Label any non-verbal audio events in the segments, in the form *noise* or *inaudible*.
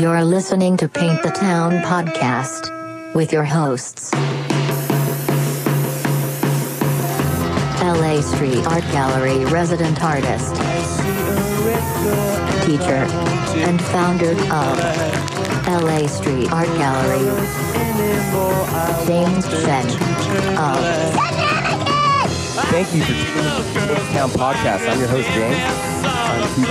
You're listening to Paint the Town podcast with your hosts. LA Street Art Gallery resident artist, teacher, and founder of LA Street Art Gallery, James Shen of Thank you for tuning in to the Town podcast. I'm your host, James. I'm.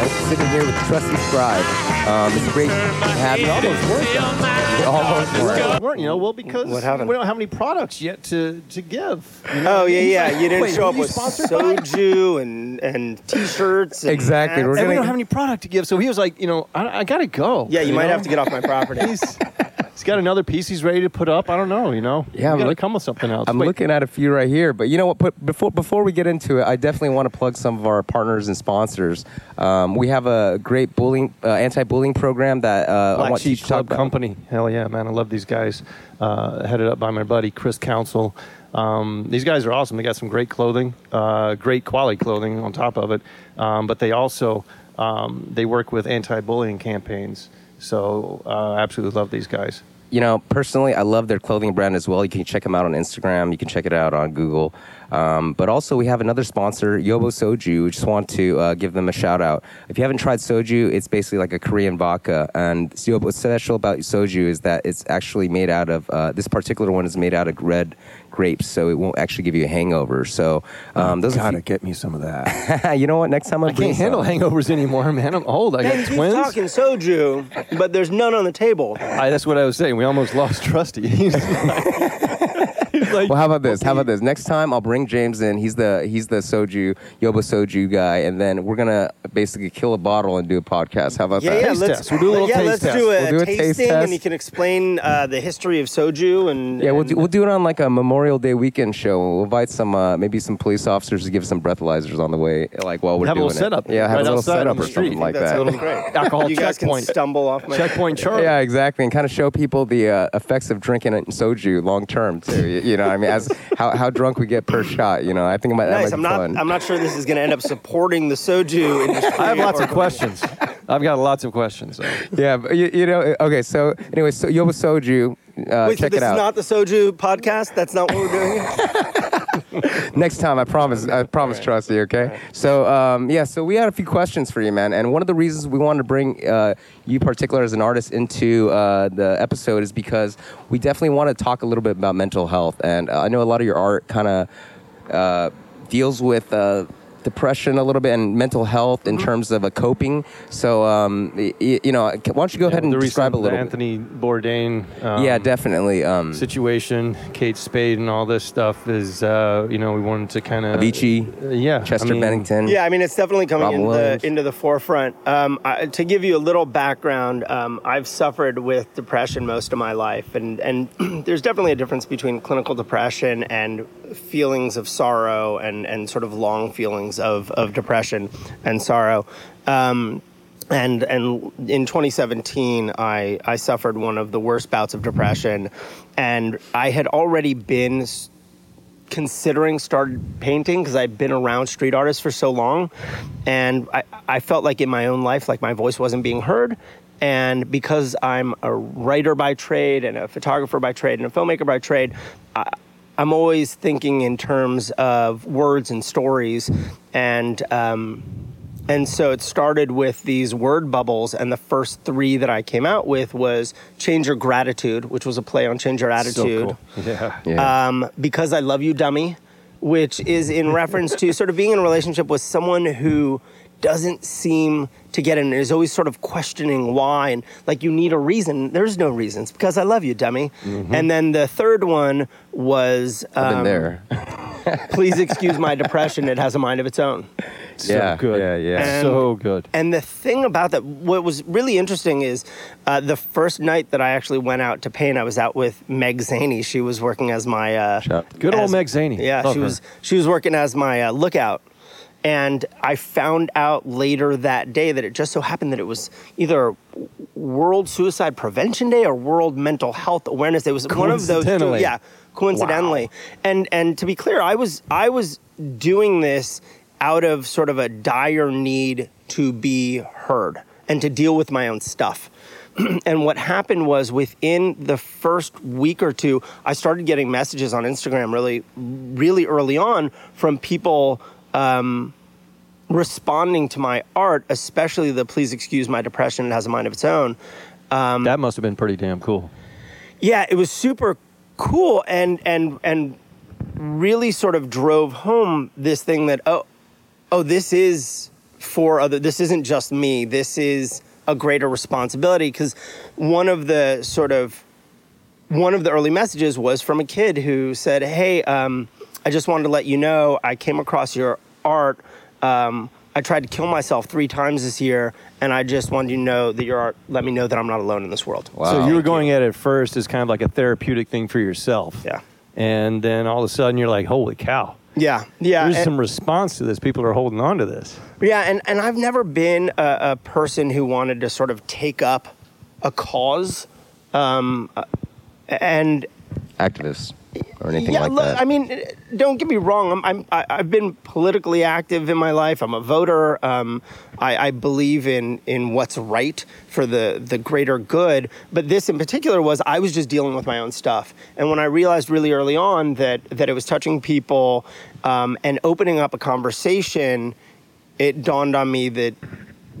I'm sitting here with Trusty Scribe. Um, it's great to have you. Almost worked. You almost worked. weren't, you know, well, because What we don't have any products yet to, to give. you know? Oh yeah, yeah. You didn't Wait, show up with soju and and t-shirts. And Exactly, we're And gonna- don't have any product to give, so he was like, you know, I, I gotta go. Yeah, you, might know? have to get off my property. *laughs* Got another piece he's ready to put up. I don't know, you know. Yeah, I'm look- come with something else. I'm Wait, looking at a few right here, but you know what? But before before we get into it, I definitely want to plug some of our partners and sponsors. Um, we have a great bullying uh, anti-bullying program that uh, I Black want Sheep to Club. Company. Hell yeah, man! I love these guys. Uh, headed up by my buddy Chris Council. Um, these guys are awesome. They got some great clothing, uh, great quality clothing on top of it. Um, but they also um, they work with anti-bullying campaigns. So uh, absolutely love these guys. You know, personally, I love their clothing brand as well. You can check them out on Instagram. You can check it out on Google. Um, but also, we have another sponsor, Yobo Soju. We just want to uh, give them a shout out. If you haven't tried soju, it's basically like a Korean vodka. And what's special about soju is that it's actually made out of, uh, this particular one is made out of red grapes, so it won't actually give you a hangover. So, um, those are Gotta few- get me some of that. *laughs* you know what? Next time I'll I can't handle some. hangovers anymore, man. I'm old. I got Hey, he's twins. talking soju, but there's none on the table. I, that's what I was saying. We almost lost Trusty. *laughs* He's like, Well, how about this? How about this? Next time I'll bring James in. He's the he's the soju Yobo soju guy, and then we're gonna basically kill a bottle and do a podcast. How about Yeah, that? yeah. Taste Let's test. We'll do a little yeah, taste let's test. do a, We'll do a taste tasting, test. and you can explain uh, the history of soju and Yeah, we'll do, we'll do it on like a Memorial Day weekend show. We'll invite some uh, maybe some police officers to give some breathalyzers on the way, like while we're Have a doing little setup it. Yeah, have right a little setup or something like That's that. a little great. Alcohol you guys checkpoint. can stumble off my Checkpoint *laughs* Charlie. Yeah, exactly, and kind of show people the uh, effects of drinking soju long term too. You, you know, I mean, as how, how drunk we get per shot. You know, I think it might, that Nice. might I'm be not. fun. I'm not sure this is going to end up supporting the soju *laughs* industry. I have lots of questions. I've got lots of questions. So. yeah, but you, you know, okay. So anyway, so Yobo soju. Uh, Wait, so check this it out. is not the soju podcast. That's not what we're doing. *laughs* *laughs* Next time, I promise. I promise, Trusty. Okay. So, um, yeah. So we had a few questions for you, man. And one of the reasons we wanted to bring uh, you, particular as an artist, into uh, the episode is because we definitely want to talk a little bit about mental health. And uh, I know a lot of your art kind of uh, deals with. Depression a little bit and mental health in terms of a coping. So, um, y- y- you know, why don't you go ahead and the describe a recent little? Anthony Bourdain. Um, yeah, definitely. Um, Situation, Kate Spade, and all this stuff is, uh, you know, we wanted to kind of Avicii, yeah, Chester I mean, Bennington. Yeah, I mean, it's definitely coming Robin into Williams. the, into the forefront. Um, I, to give you a little background, um, I've suffered with depression most of my life, and and *clears throat* there's definitely a difference between clinical depression and feelings of sorrow and and sort of long feelings of of depression and sorrow. Um, and and in 2017 I I suffered one of the worst bouts of depression and I had already been considering started painting because I'd been around street artists for so long, and I, I felt like in my own life, like my voice wasn't being heard. And because I'm a writer by trade and a photographer by trade and a filmmaker by trade, I, I'm always thinking in terms of words and stories, and um, and so it started with these word bubbles, and the first three that I came out with was "Change Your Gratitude," which was a play on "Change Your So Attitude." cool. *laughs* Yeah. Yeah. um, because I love you, dummy, which is in reference to sort of being in a relationship with someone who doesn't seem to get it and is always sort of questioning why and like you need a reason. There's no reasons because I love you, dummy. And then the third one was I've been um, there. *laughs* please excuse my depression. It has a mind of its own. So Yeah, good. yeah, yeah. And- so good. And the thing about that, what was really interesting is uh, the first night that I actually went out to paint, I was out with Meg Zaney. She was working as my uh, Good old as- Meg Zaney. Yeah, Love she her. was she was working as my uh, lookout, and I found out later that day that it just so happened that it was either World Suicide Prevention Day or World Mental Health Awareness Day. It was one of those. two- Coincidentally. Yeah, coincidentally. Wow. And and to be clear, I was I was doing this out of sort of a dire need to be heard and to deal with my own stuff. *clears throat* and what happened was within the first week or two, I started getting messages on Instagram really, really early on from people um, responding to my art, especially the "Please excuse my depression; it has a mind of its own." that must have been pretty damn cool. yeah, it was super cool and and and really sort of drove home this thing that oh oh this is for other this isn't just me this is a greater responsibility because one of the sort of one of the early messages was from a kid who said hey um, i just wanted to let you know i came across your art um, i tried to kill myself three times this year and i just wanted you to know that your art let me know that i'm not alone in this world Wow. So you were Thank going at it first as kind of like a therapeutic thing for yourself. Yeah. And then all of a sudden you're like, holy cow. yeah yeah There's and- some response to this. People are holding on to this. Yeah, and, and I've never been a, a person who wanted to sort of take up a cause, um, and Activists or anything yeah, like look, that. I mean, don't get me wrong. I'm, I'm I- I've been politically active in my life. I'm a voter. Um, I, I believe in in what's right for the the greater good. But this in particular was I was just dealing with my own stuff, and when I realized really early on that that it was touching people um, and opening up a conversation, it dawned on me that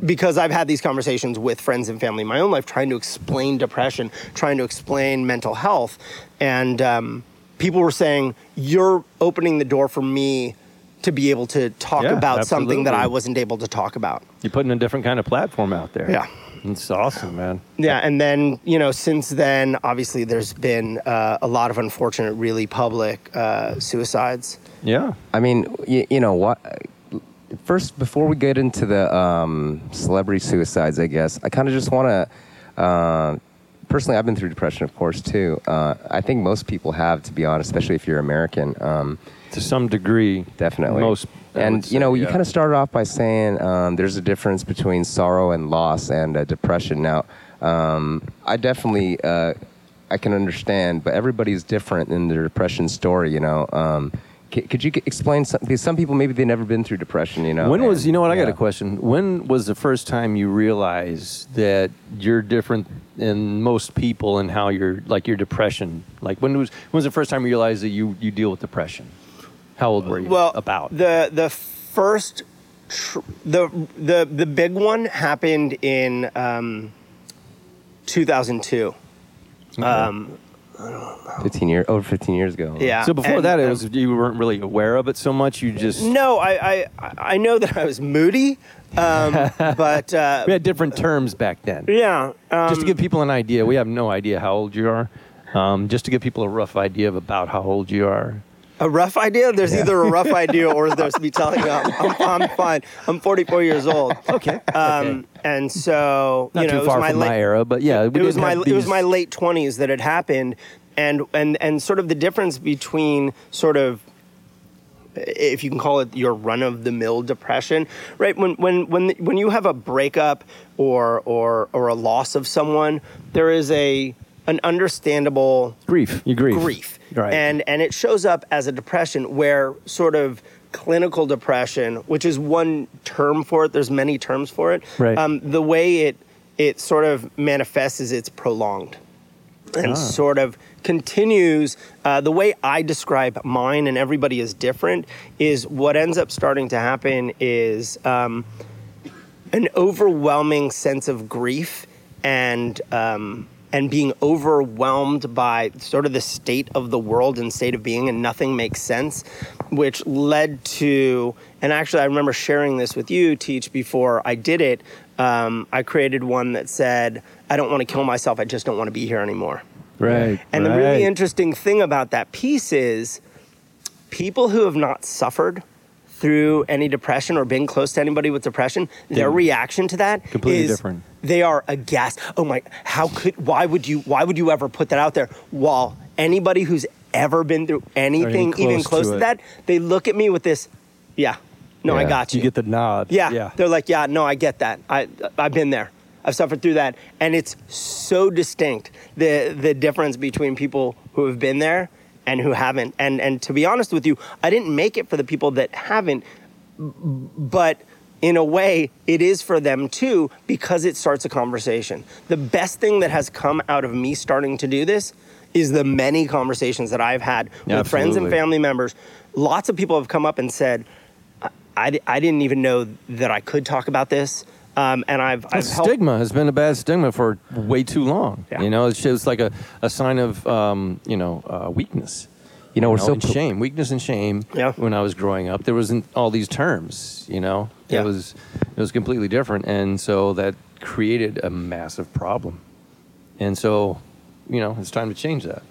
because I've had these conversations with friends and family in my own life, trying to explain depression, trying to explain mental health, and um, people were saying, "You're opening the door for me to be able to talk Yeah, about something that. I wasn't able to talk about." You're putting a different kind of platform out there. Yeah. It's awesome, man. Yeah, and then you know, since then, obviously, there's been uh, a lot of unfortunate, really public uh, suicides. Yeah. I mean, you, you know what? First, before we get into the um, celebrity suicides, I guess I kind of just want to. Uh, personally, I've been through depression, of course, too. Uh, I think most people have, to be honest, especially if you're American. Um, To some degree. definitely. Most. I and would you know, say, you kind of started off by saying um, there's a difference between sorrow and loss and uh, depression. Now, um, I definitely uh, I can understand, but everybody's different in their depression story. You know, um, c- could you g- explain something? Because some people maybe they've never been through depression. You know, When was and- you know what I got a question? When was the first time you realized that you're different than most people and how you're like your depression? Like when was when was the first time you realized that you you deal with depression? How old were you? Well, about the the first tr- the the the big one happened in um, 2002. Um, 15 years over 15 years ago. yeah. So before and, that, it um, was you weren't really aware of it so much. You just No, I, I I know that I was moody, um, *laughs* but uh, we had different terms back then. yeah, um, just to give people an idea, we have no idea how old you are. Um, just to give people a rough idea of about how old you are. A rough idea. There's either a rough *laughs* idea or there's me telling you I'm, I'm, I'm fine. I'm 44 years old. Okay. Um, and so Not you know, too it was far my from late- my era, but yeah, it was my it was my late 20s that it happened, and and and sort of the difference between sort of if you can call it your run of the mill depression, right? When when when when you have a breakup or or or a loss of someone, there is a an understandable grief. You grieve. grief. Right. And and it shows up as a depression where sort of clinical depression, which is one term for it, there's many terms for it. Right. Um, the way it it sort of manifests is it's prolonged and Ah. sort of continues. Uh, the way I describe mine, and everybody is different, is what ends up starting to happen is um, an overwhelming sense of grief and um, and being overwhelmed by sort of the state of the world and state of being, and nothing makes sense, which led to. And actually, I remember sharing this with you, Teach, before I did it. Um, I created one that said, "I don't want to kill myself. I just don't want to be here anymore." Right. And the really interesting thing about that piece is people who have not suffered through any depression or been close to anybody with depression, their reaction to that Completely is different. They are aghast. Oh my, how could why would you why would you ever put that out there? While anybody who's ever been through anything even close close to to, that, they look at me with this, yeah. No, I got you. You get the nod. Yeah. Yeah. They're like, yeah, no, I get that. I I've been there. I've suffered through that. And it's so distinct the the difference between people who have been there and who haven't. And and to be honest with you, I didn't make it for the people that haven't but in a way, it is for them too because it starts a conversation. The best thing that has come out of me starting to do this is the many conversations that I've had Yeah, with friends and family members. Lots of people have come up and said, I, I, I didn't even know that I could talk about this. Um, and I've, I've stigma has been a bad stigma for way too long. Yeah. You know, it's just like a, a sign of um, you know uh, weakness. You know, we're so shame, weakness and shame. Yeah. When I was growing up, there wasn't all these terms. You know, Yeah. it was it was completely different, and so that created a massive problem. And so, you know, it's time to change that.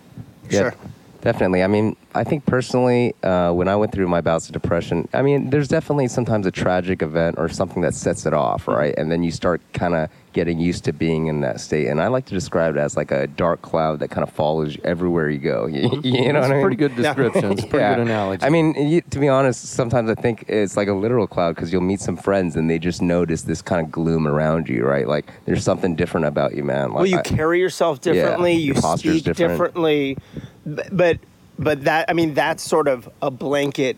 Yeah, Sure. Definitely. I mean, I think personally, uh, when I went through my bouts of depression, I mean, there's definitely sometimes a tragic event or something that sets it off, right? And then you start kind of getting used to being in that state. And I like to describe it as like a dark cloud that kind of follows you everywhere you go. *laughs* You, you know It's what I a mean? pretty good description. It's pretty Yeah. good analogy. I mean, you, to be honest, sometimes I think it's like a literal cloud because you'll meet some friends and they just notice this kind of gloom around you, right? Like there's something different about you, man. Like, well, you I- carry yourself differently. Yeah, you your speak different. differently. But but that I mean that's sort of a blanket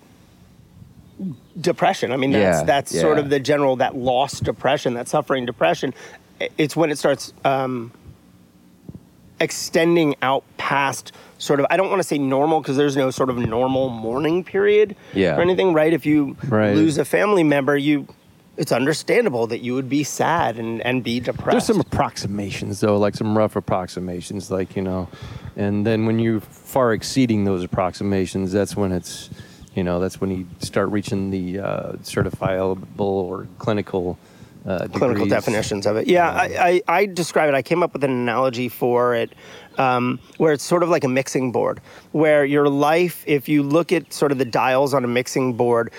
depression. I mean that's Yeah, that's sort of the general that lost depression, that suffering depression. It's when it starts um, extending out past sort of I don't want to say normal because there's no sort of normal mourning period Yeah. or anything, right? If you Right. lose a family member, you it's understandable that you would be sad and, and be depressed. There's some approximations though, like some rough approximations, like you know, and then when you're far exceeding those approximations, that's when it's, you know, that's when you start reaching the uh, certifiable or clinical. Uh, clinical definitions of it. Yeah, I, I, I describe it. I came up with an analogy for it um, where it's sort of like a mixing board, where your life, if you look at sort of the dials on a mixing board,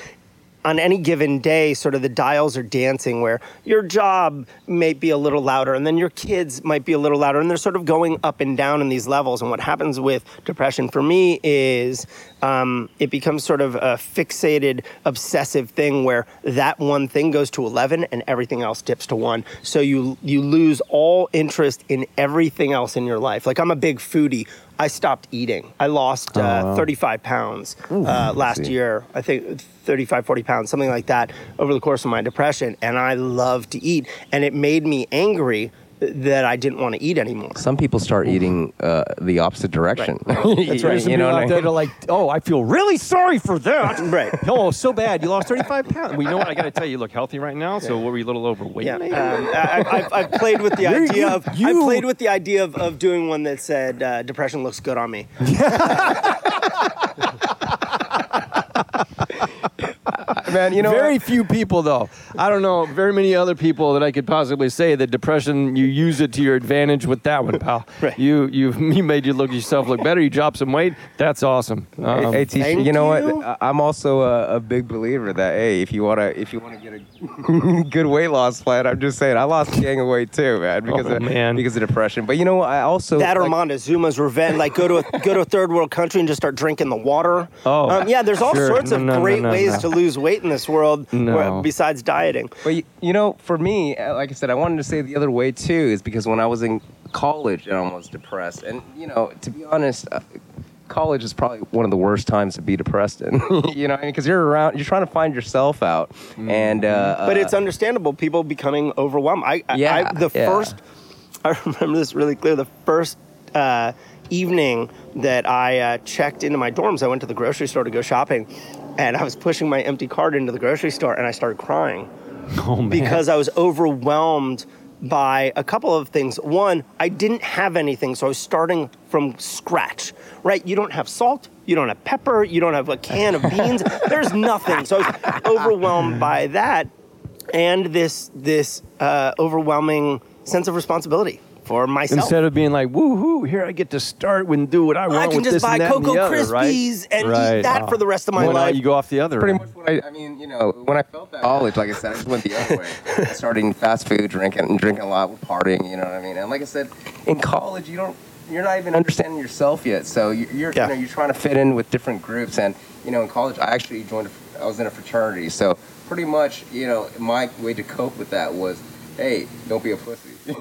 on any given day, sort of the dials are dancing where your job may be a little louder and then your kids might be a little louder and they're sort of going up and down in these levels. And what happens with depression for me is um, it becomes sort of a fixated, obsessive thing where that one thing goes to 11 and everything else dips to one. So you, you lose all interest in everything else in your life. Like I'm a big foodie. I stopped eating. I lost uh, wow. 35 pounds uh, last see. year. I think 35, 40 pounds, something like that, over the course of my depression. And I love to eat. And it made me angry that I didn't want to eat anymore. Some people start eating uh, the opposite direction. *laughs* That's right. There's some you know people what I out there mean? that are like, oh, I feel really sorry for that. *laughs* Right. *laughs* Oh, so bad. You lost 35 pounds. Well, you know what? I got to tell you, you look healthy right now. So were we a little overweight? Yeah, maybe? um, I, I've, I've played with the You're- idea you- of I played with the idea of, of doing one that said uh, depression looks good on me. Man, you know very what? few people, though. I don't know very many other people that I could possibly say that depression. You use it to your advantage with that one, pal. *laughs* Right. You you *laughs* you made you look yourself look better. You dropped some weight. That's awesome. Um, hey, Tisha, thank you know you. what? I- I'm also a, a big believer that hey, if you wanna if you wanna get a *laughs* good weight loss plan, I'm just saying I lost a gang of weight too, man, because Oh, of man. because of depression. But you know what? I also That or like- Montezuma's revenge, like go to a, go to a third world country and just start drinking the water. Oh, um, yeah. There's all sure. sorts of no, no, great no, ways no. to lose weight in this world, No. where, besides dieting. But y- you know, for me, uh, like I said, I wanted to say the other way too, is because when I was in college, I was depressed, and you know, to be honest. Uh, College is probably one of the worst times to be depressed in, *laughs* you know, because you're around, you're trying to find yourself out, and uh, But uh, it's understandable. People becoming overwhelmed. I, I- Yeah, I, the yeah. first, I *laughs* remember this really clear. The first uh, evening that I uh, checked into my dorms, I went to the grocery store to go shopping, and I was pushing my empty cart into the grocery store, and I started crying *laughs* oh man. because I was overwhelmed by a couple of things. One, I didn't have anything, so I was starting from scratch, right? You don't have salt, you don't have pepper, you don't have a can of *laughs* beans. There's nothing. So I was overwhelmed by that and this this uh, overwhelming sense of responsibility for myself. Instead of being like, woohoo, here I get to start and do what I want I can with just this buy and that and Cocoa other, right? Krispies and Right. eat that Oh. for the rest of my Why not life. You go off the other. pretty end? much what I, I mean, you know, when I felt that college, like I said, I just went the other way. *laughs* Starting fast food, drinking, and drinking a lot, partying. You know what I mean? And like I said, in college, you don't, you're not even understanding yourself yet. So you- you're, Yeah. you know, you're trying to fit in with different groups. And you know, in college, I actually joined. A, I was in a fraternity. So pretty much, you know, my way to cope with that was hey, don't be a pussy. *laughs* *laughs*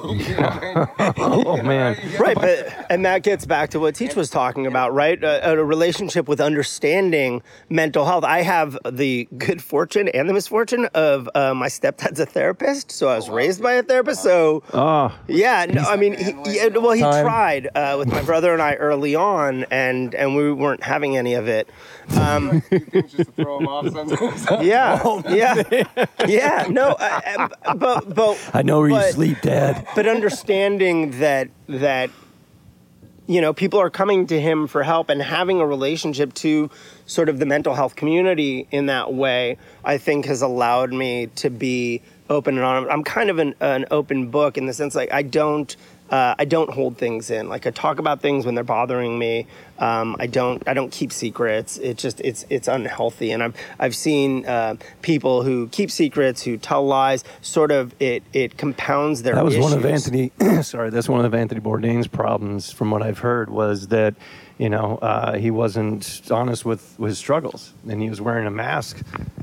Oh man. right but and that gets back to what teach was talking about right a, a relationship with understanding mental health i have the good fortune and the misfortune of uh, my stepdad's a therapist so i was raised by a therapist so Oh, yeah no, i mean he, he, well he Time. tried uh, with my brother and i early on and and we weren't having any of it um, *laughs* just to throw him off sometimes. yeah yeah yeah no uh, uh, but but I know where but- you sleep, Dad. *laughs* but understanding that that you know people are coming to him for help and having a relationship to sort of the mental health community in that way i think has allowed me to be open and honest i'm kind of an, an open book in the sense like i don't uh, I don't hold things in. Like I talk about things when they're bothering me. Um, I don't. I don't keep secrets. It's just. It's. It's unhealthy. And I've. I've seen uh, people who keep secrets, who tell lies. Sort of. It. It compounds their. That was one of. Anthony. *clears throat* sorry, that's one of Anthony Bourdain's problems, from what I've heard, was that you know uh, he wasn't honest with, with his struggles, and he was wearing a mask,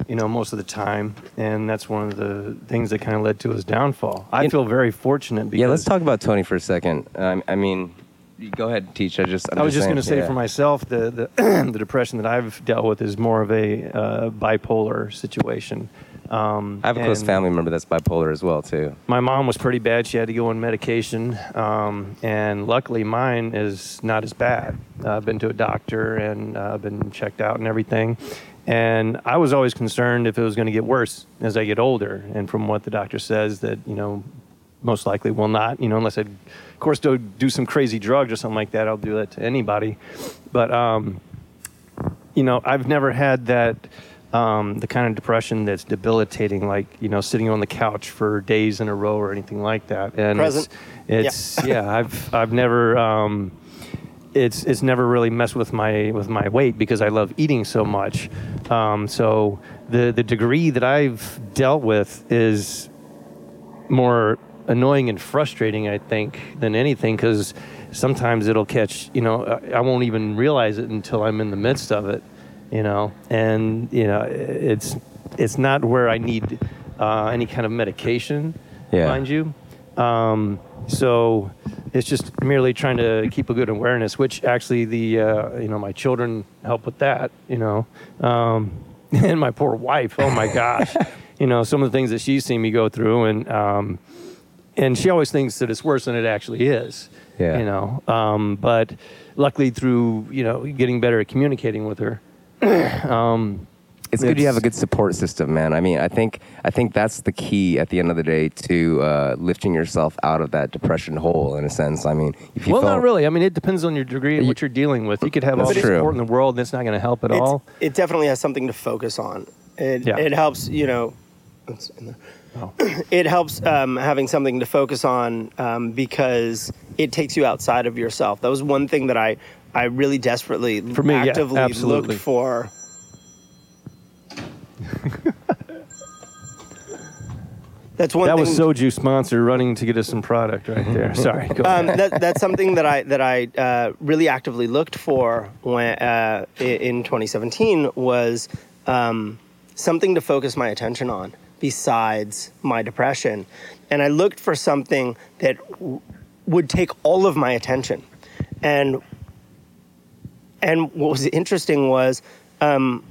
you know, most of the time, and that's one of the things that kind of led to his downfall. I You- feel very fortunate. Because yeah, let's talk about Tony for a second. Um, I mean, you go ahead, teach. I just. I'm I was just going to say yeah. for myself, the, the *clears throat* the depression that I've dealt with is more of a uh, bipolar situation. Um, I have a close family member that's bipolar as well too. my mom was pretty bad. She had to go on medication, um, and luckily mine is not as bad. Uh, I've been to a doctor and uh, been checked out and everything. And I was always concerned if it was going to get worse as I get older. And from what the doctor says, that you know, most likely will not. You know, unless I, of course, do do some crazy drugs or something like that. I'll do that to anybody. But um, you know, I've never had that um, the kind of depression that's debilitating, like you know, sitting on the couch for days in a row or anything like that. And Present. it's, it's yeah. *laughs* I've I've never. Um, it's it's never really messed with my with my weight because I love eating so much. Um, so the the degree that I've dealt with is more annoying and frustrating, I think, than anything because sometimes it'll catch, you know, I I won't even realize it until I'm in the midst of it, you know, and, you know, it's, it's not where I need uh, any kind of medication, Yeah. mind you. Um, so it's just merely trying to keep a good awareness, which actually the, uh, you know, my children help with that, you know, um, *laughs* and my poor wife, oh my gosh, *laughs* you know, some of the things that she's seen me go through and, um, and she always thinks that it's worse than it actually is. Yeah. You know, um, but luckily through you know getting better at communicating with her, *clears throat* um, It's good you have a good support system, man. I mean, I think I think that's the key at the end of the day to uh, lifting yourself out of that depression hole. In a sense, I mean, if you well, felt, not really. I mean, it depends on your degree and You- what you're dealing with. You could have all That's the true. support in the world, and it's not going to help at It's- all. It definitely has something to focus on. It, Yeah. it helps, you know, it's in there. Oh. *clears throat* it helps um, having something to focus on um, because it takes you outside of yourself. That was one thing that I, I really desperately For me, actively absolutely. looked for. *laughs* That's one That thing. was Soju sponsor running to get us some product right there. *laughs* Sorry. Go um, that, that's something that I that I uh, really actively looked for when uh, in 2017 was um, something to focus my attention on besides my depression, and I looked for something that w- would take all of my attention, and and what was interesting was um,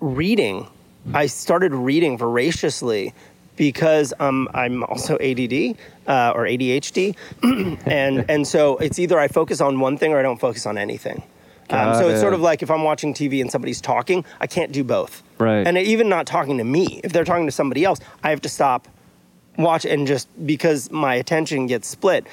reading. I started reading voraciously because um, I'm also ADD uh, or ADHD, *clears throat* and and so it's either I focus on one thing or I don't focus on anything. Um, so it's sort of like if I'm watching TV and somebody's talking, I can't do both. Right. And even not talking to me, if they're talking to somebody else, I have to stop, watch, and just because my attention gets split,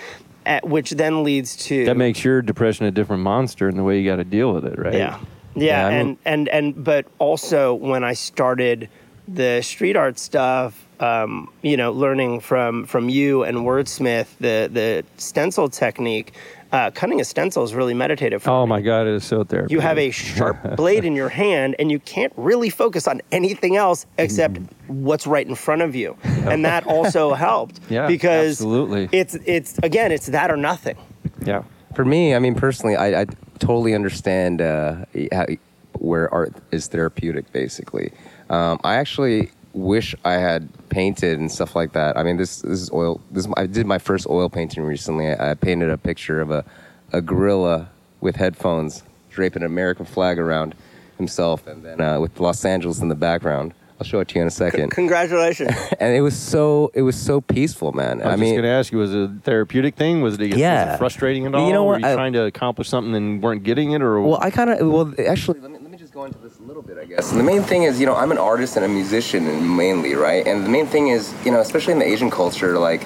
at, which then leads to that makes your depression a different monster in the way you got to deal with it, right? yeah. Yeah, Yeah, and, and and but also when I started the street art stuff, um, you know, learning from from you and Wordsmith the the stencil technique, uh, cutting a stencil is really meditative. For Oh me. my God, it is so therapeutic. You have a sharp *laughs* blade in your hand, and you can't really focus on anything else except Mm-hmm. what's right in front of you, and that *laughs* also helped. *laughs* Yeah, because absolutely. It's it's again, it's that or nothing. yeah. for me, I mean, personally, I, I totally understand uh, how, where art is therapeutic. Basically, um, I actually wish I had painted and stuff like that. I mean, this, this is oil. This I did my first oil painting recently. I, I painted a picture of a, a gorilla with headphones, draping an American flag around himself, and then uh, with Los Angeles in the background. I'll show it to you in a second. Congratulations. *laughs* and it was so it was so peaceful, man. I was I mean, just going to ask you, was it a therapeutic thing? Was it, Yeah. was it frustrating at all? You all? know Were what? you I- trying to accomplish something and weren't getting it? Or Well, I kind of well, actually, let me let me just go into this a little bit, I guess. And the main thing is, you know, I'm an artist and a musician, mainly, right? And the main thing is, you know, especially in the Asian culture, like,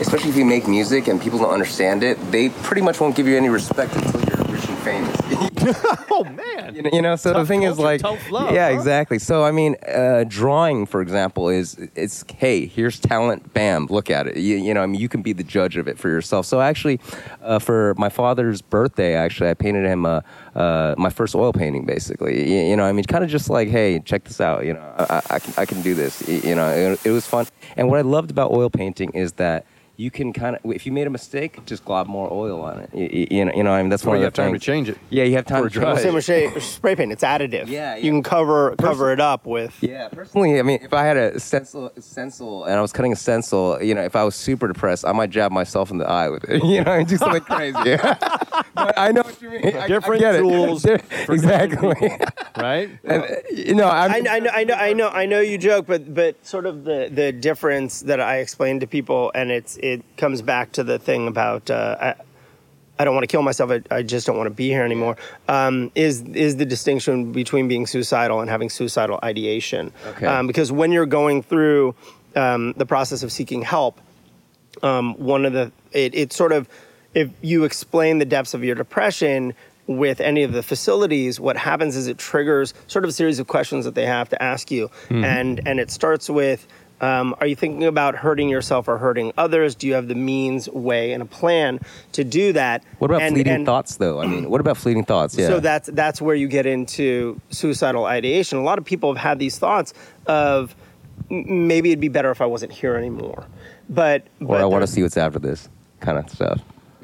especially if you make music and people don't understand it, they pretty much won't give you any respect until you're rich and famous. *laughs* *laughs* oh, man. you know, you know, so the Tough thing is like love, yeah huh? exactly so i mean uh, drawing for example is it's hey here's talent bam look at it you, you know i mean you can be the judge of it for yourself so actually uh, for my father's birthday actually i painted him uh, uh, my first oil painting basically you, you know i mean kind of just like hey check this out you know i, I, I, can, I can do this you, you know it, it was fun and what i loved about oil painting is that you can kind of, if you made a mistake, just glob more oil on it. You, you- you know, you know, I mean, that's Or one you of the have time to change it. Yeah, you have time Or to dry change it. Same with shade, *laughs* spray paint. It's additive. Yeah, You can cover cover it up with. Yeah, personally, I mean, if I had a stencil, stencil, and I was cutting a stencil, you know, if I was super depressed, I might jab myself in the eye with it, *laughs* you know, and do something crazy. *laughs* but I know what you mean. I- I Different get tools Di- *laughs* for exactly. Right? and, you know, I'm, I, I know, I know, I know, I know you joke, but but sort of the the difference that I explain to people, and it's it comes back to the thing about uh, I, I don't want to kill myself. I, I just don't want to be here anymore. Um, is is the distinction between being suicidal and having suicidal ideation? Okay. Um, because when you're going through um, the process of seeking help, um, one of the it, it sort of if you explain the depths of your depression with any of the facilities what happens is it triggers sort of a series of questions that they have to ask you and and it starts with um, are you thinking about hurting yourself or hurting others do you have the means way and a plan to do that what about And- fleeting and- thoughts, though? I mean, what about fleeting thoughts? Yeah. so that's that's where you get into suicidal ideation. A lot of people have had these thoughts of maybe it'd be better if I wasn't here anymore. But, or but I want to see what's after this kind of stuff.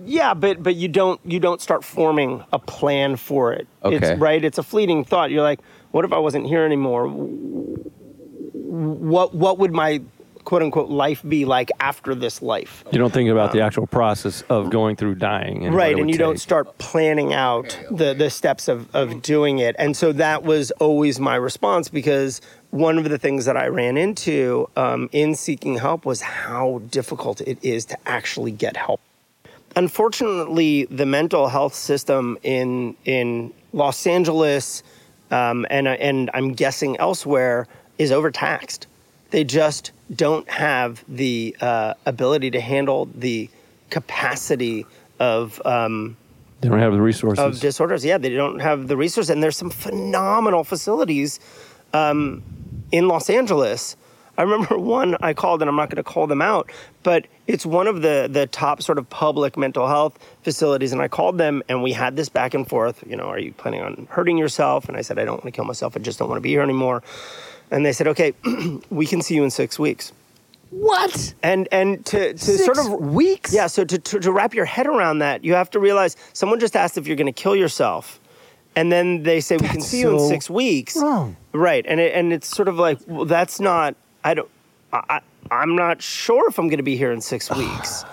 Yeah, but but you don't you don't start forming a plan for it. Okay. It's right. It's a fleeting thought. You're like, what if I wasn't here anymore? What what would my quote unquote life be like after this life? You don't think about the actual process of going through dying. And right and you don't start planning out the, the steps of, of doing it and so that was always my response because one of the things that i ran into um, in seeking help was how difficult it is to actually get help unfortunately the mental health system in in los angeles um, and, and i'm guessing elsewhere is overtaxed they just don't have the uh, ability to handle the capacity of um, They don't have the resources. of disorders. Yeah, they don't have the resources, and there's some phenomenal facilities um, in Los Angeles. I remember *laughs* one I called, and I'm not going to call them out, but it's one of the the top sort of public mental health facilities. And I called them, and we had this back and forth. You know, are you planning on hurting yourself? And I said, I don't want to kill myself. I just don't want to be here anymore. And they said, okay, *clears throat* we can see you in six weeks. What? And and to to sort of weeks? yeah, so to, to, to wrap your head around that, you have to realize someone just asked if you're going to kill yourself. And then they say, we can That's see you in six weeks. wrong. Right. And, it, and it's sort of like, well, that's not, I don't, I- I'm not sure if I'm going to be here in six *sighs* weeks.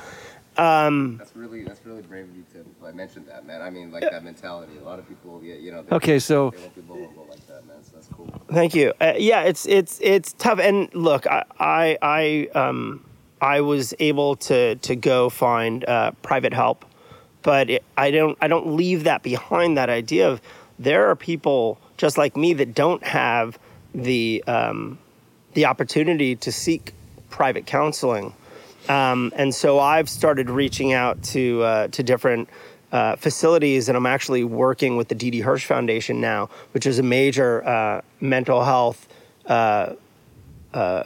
That's really that's really brave of you to like, mention that, man. I mean, like that mentality. A lot of people, yeah, you know. They, Okay, so- they won't be vulnerable like that, man. So that's cool. Thank you. Uh, yeah, it's it's it's tough. And look, I I, I um I was able to to go find uh, private help, but it, I don't I don't leave that behind. That idea of there are people just like me that don't have the um, the opportunity to seek private counseling. Um, and so I've started reaching out to uh, to different uh, facilities, and I'm actually working with the Didi Hirsch Foundation now, which is a major uh, mental health uh, uh,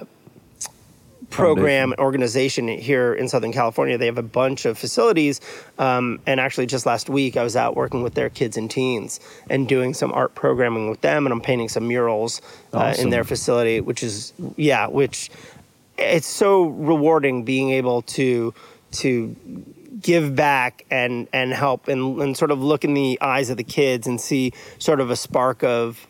program and organization here in Southern California. They have a bunch of facilities, um, and actually just last week I was out working with their kids and teens and doing some art programming with them, and I'm painting some murals uh, in their facility, which is yeah, which it's so rewarding being able to to give back and and help and, and sort of look in the eyes of the kids and see sort of a spark of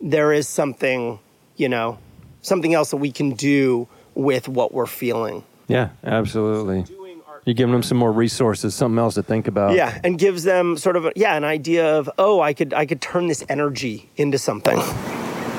there is something you know something else that we can do with what we're feeling. Yeah, absolutely. You're giving them some more resources, something else to think about. Yeah, and gives them sort of a, yeah an idea of oh I could I could turn this energy into something.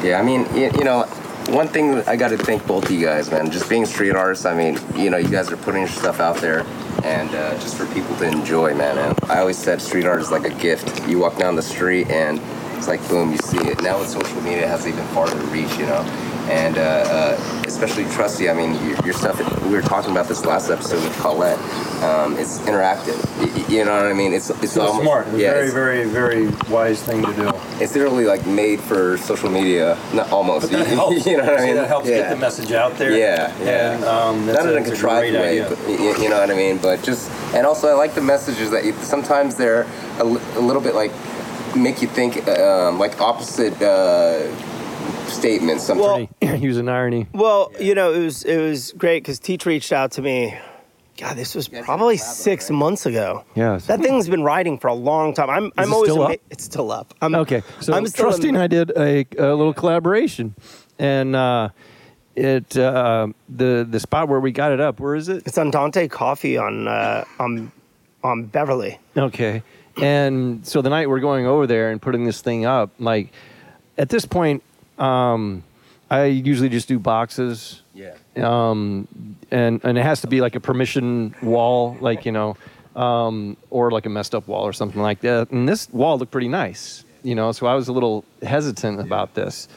Yeah, I mean, you, you know, one thing I got to thank both of you guys, man. Just being street artists, I mean, you know, you guys are putting your stuff out there, and uh, just for people to enjoy, man. And I always said street art is like a gift. You walk down the street, and it's like boom, you see it. Now with social media, it has even farther reach, you know. And uh, uh, especially Trusty, I mean, your, your stuff. We were talking about this last episode with Colette. Um, it's interactive. Y- y- You know what I mean? It's it's So almost, smart. It's Yeah, very, it's- very, very wise thing to do. it's literally like made for social media. Not almost. But that *laughs* helps. you know what I See, mean? that helps yeah. get the message out there. Yeah, yeah. And, um, Not a, in a contrived way, but you, you know what I mean. But just and also I like the messages that you, sometimes they're a, a little bit like make you think um, like opposite uh, statements. Sometimes. Well, *laughs* Using irony. Well, you know, it was it was great because Teach reached out to me. God, this was probably in the lab, six right? months ago. Yeah. That thing's been riding for a long time. I'm I'm it always still ama- up? it's still up. I'm, Okay, so I'm still Trusty I did a, a little collaboration, and uh, it uh, the the spot where we got it up. Where is it? It's on Dante Coffee on uh, on on Beverly. Okay, and so the night we're going over there and putting this thing up, like at this point, um, I usually just do boxes. Yeah. um, and and it has to be like a permission wall, like you know, um, or like a messed up wall or something like that. And this wall looked pretty nice, you know. So I was a little hesitant about this,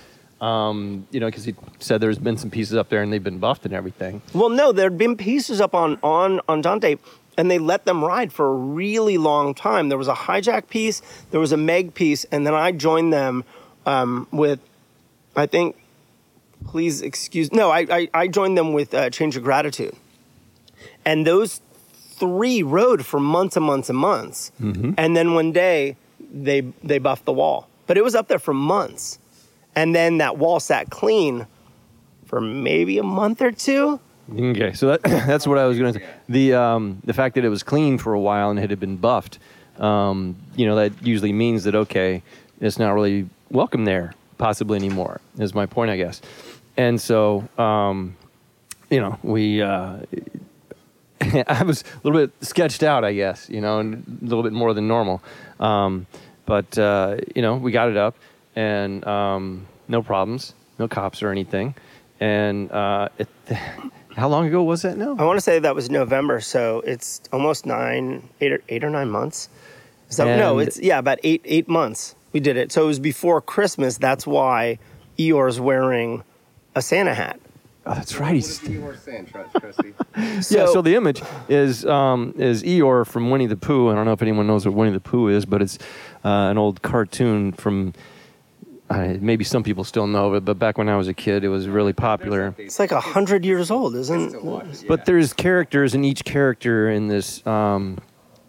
um, you know, because he said there's been some pieces up there and they've been buffed and everything. Well, no, there'd been pieces up on on on Dante, and they let them ride for a really long time. There was a hijack piece, there was a Meg piece, and then I joined them um, with, I think, please excuse. No, I I, I joined them with uh, Change of Gratitude, and those three rode for months and months and months, and then one day they they buffed the wall, but it was up there for months, and then that wall sat clean for maybe a month or two. Okay, so that, *coughs* that's what I was going to say. The um, the fact that it was clean for a while and it had been buffed, um, you know, that usually means that okay, it's not really welcome there possibly anymore. Is my point, I guess. And so, um, you know, we. Uh, *laughs* I was a little bit sketched out, I guess, you know, and a little bit more than normal. Um, but uh, you know, we got it up, and um, no problems, no cops or anything. And uh, it, *laughs* how long ago was that now? I want to say that was November, so it's almost nine, eight or, eight or nine months. Is that, no, it's yeah, about eight eight months. We did it, so it was before Christmas. That's why Eeyore's wearing a Santa hat. Oh, that's right. He's, you were saying, Trusty? yeah. So the image is um, is Eeyore from Winnie the Pooh. I don't know if anyone knows what Winnie the Pooh is, but it's uh, an old cartoon from. Uh, maybe some people still know it, but back when I was a kid, it was really popular. It's like a hundred years old, isn't? It? But there's characters, and each character in this um,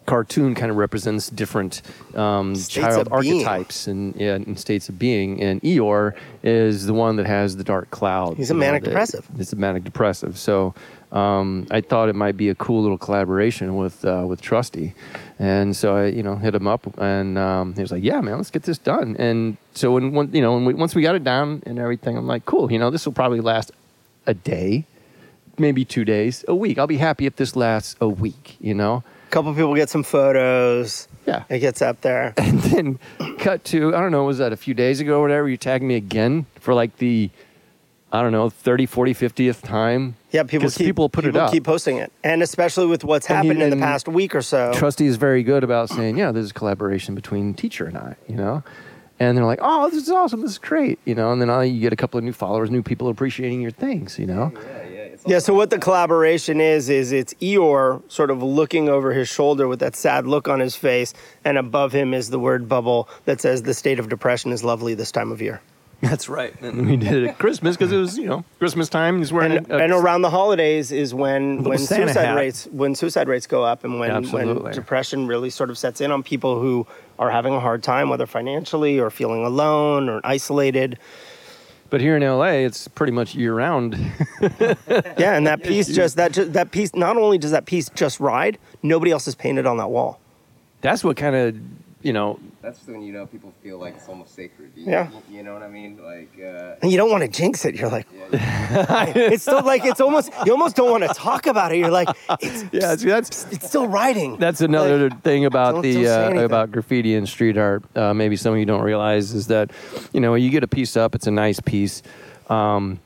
cartoon kind of represents different um, child archetypes and, yeah, and states of being. And Eeyore is the one that has the dark cloud. He's a you know, manic depressive. It's a manic depressive. So um, I thought it might be a cool little collaboration with uh, with Trusty, and so I you know hit him up, and um, he was like, "Yeah, man, let's get this done." And so when, when you know when we, once we got it down and everything, I'm like, "Cool, you know, this will probably last a day." maybe two days, a week. I'll be happy if this lasts a week, you know? A couple people get some photos. Yeah. It gets up there. *laughs* And then cut to, I don't know, was that a few days ago or whatever? You tagged me again for like the, I don't know, 30, 40, 50th time. Yeah, people keep people put it up. keep posting it, and especially with what's And he- happened in the past week or so. Trusty is very good about saying, yeah, this is a collaboration between teacher and I, you know? And they're like, oh, this is awesome. This is great, you know? And then uh, you get a couple of new followers, new people appreciating your things, you know? Yeah, so what the collaboration is is it's Eeyore sort of looking over his shoulder with that sad look on his face, and above him is the word bubble that says the state of depression is lovely this time of year. That's right. And *laughs* we did it at Christmas because it was, you know, Christmas time. He's wearing And, a, a- and around the holidays is when when Santa suicide hat. rates when suicide rates go up and when, Absolutely. when depression really sort of sets in on people who are having a hard time, whether financially or feeling alone or isolated. But here in LA, it's pretty much year round. *laughs* Yeah, and that piece *laughs* just that ju- that piece not only does that piece just ride, nobody else is painted on that wall. That's what kind of, you know, that's when you know people feel like it's almost sacred. You, Yeah. You, you know what I mean? Like, uh, And you don't want to jinx it. You're like, yeah, *laughs* it's still like it's almost you almost don't want to talk about it. You're like, it's *laughs* Yeah, see, that's it's still writing. That's another thing about don't- the don't uh, about graffiti and street art. Uh, maybe some of you don't realize is that, you know, when you get a piece up, it's a nice piece. Um,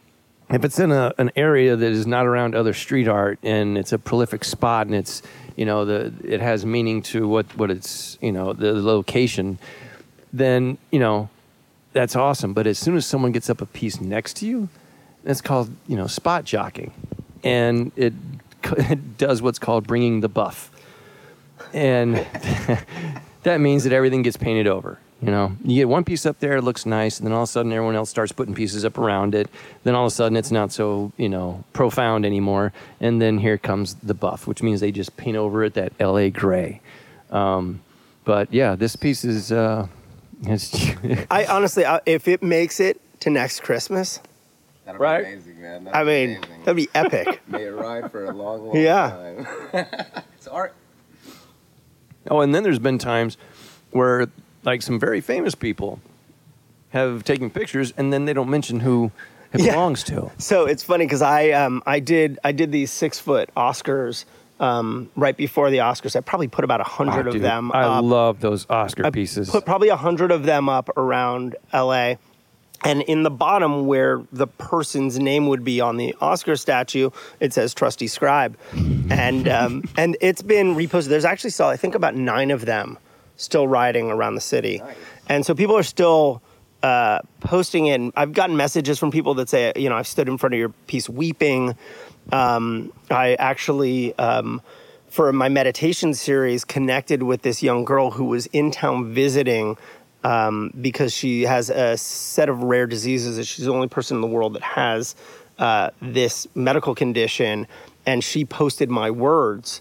if it's in a, an area that is not around other street art and it's a prolific spot and it's, you know, the it has meaning to what what it's, you know, the, location, then you know, that's awesome. But as soon as someone gets up a piece next to you, that's called you know spot jockeying, and it, *laughs* it does what's called bringing the buff and *laughs* that means that everything gets painted over. You know, you get one piece up there, it looks nice, and then all of a sudden everyone else starts putting pieces up around it. Then all of a sudden it's not so you know profound anymore, and then here comes the buff, which means they just paint over it that L.A. gray. Um, but yeah, this piece is. Uh, it's *laughs* I honestly, I, if it makes it to next Christmas, that'd Right. be amazing, man. That'd I be mean, amazing. that'd be *laughs* epic. May it ride for a long, long Yeah. time. *laughs* it's art. oh, and then there's been times where like some very famous people have taken pictures, and then they don't mention who it Yeah. belongs to. So it's funny because I um, I did I did these six foot Oscars um, right before the Oscars. I probably put about a hundred Oh, of dude, them. I up. love those Oscar I pieces. Put probably a hundred of them up around LA. And in the bottom, where the person's name would be on the Oscar statue, it says "Trusty Scribe," and um, and it's been reposted. There's actually still, I think, about nine of them still riding around the city, and so people are still uh, posting. And I've gotten messages from people that say, you know, I've stood in front of your piece weeping. Um, I actually. Um, for my meditation series connected with this young girl who was in town visiting um, because she has a set of rare diseases that she's the only person in the world that has uh, this medical condition and she posted my words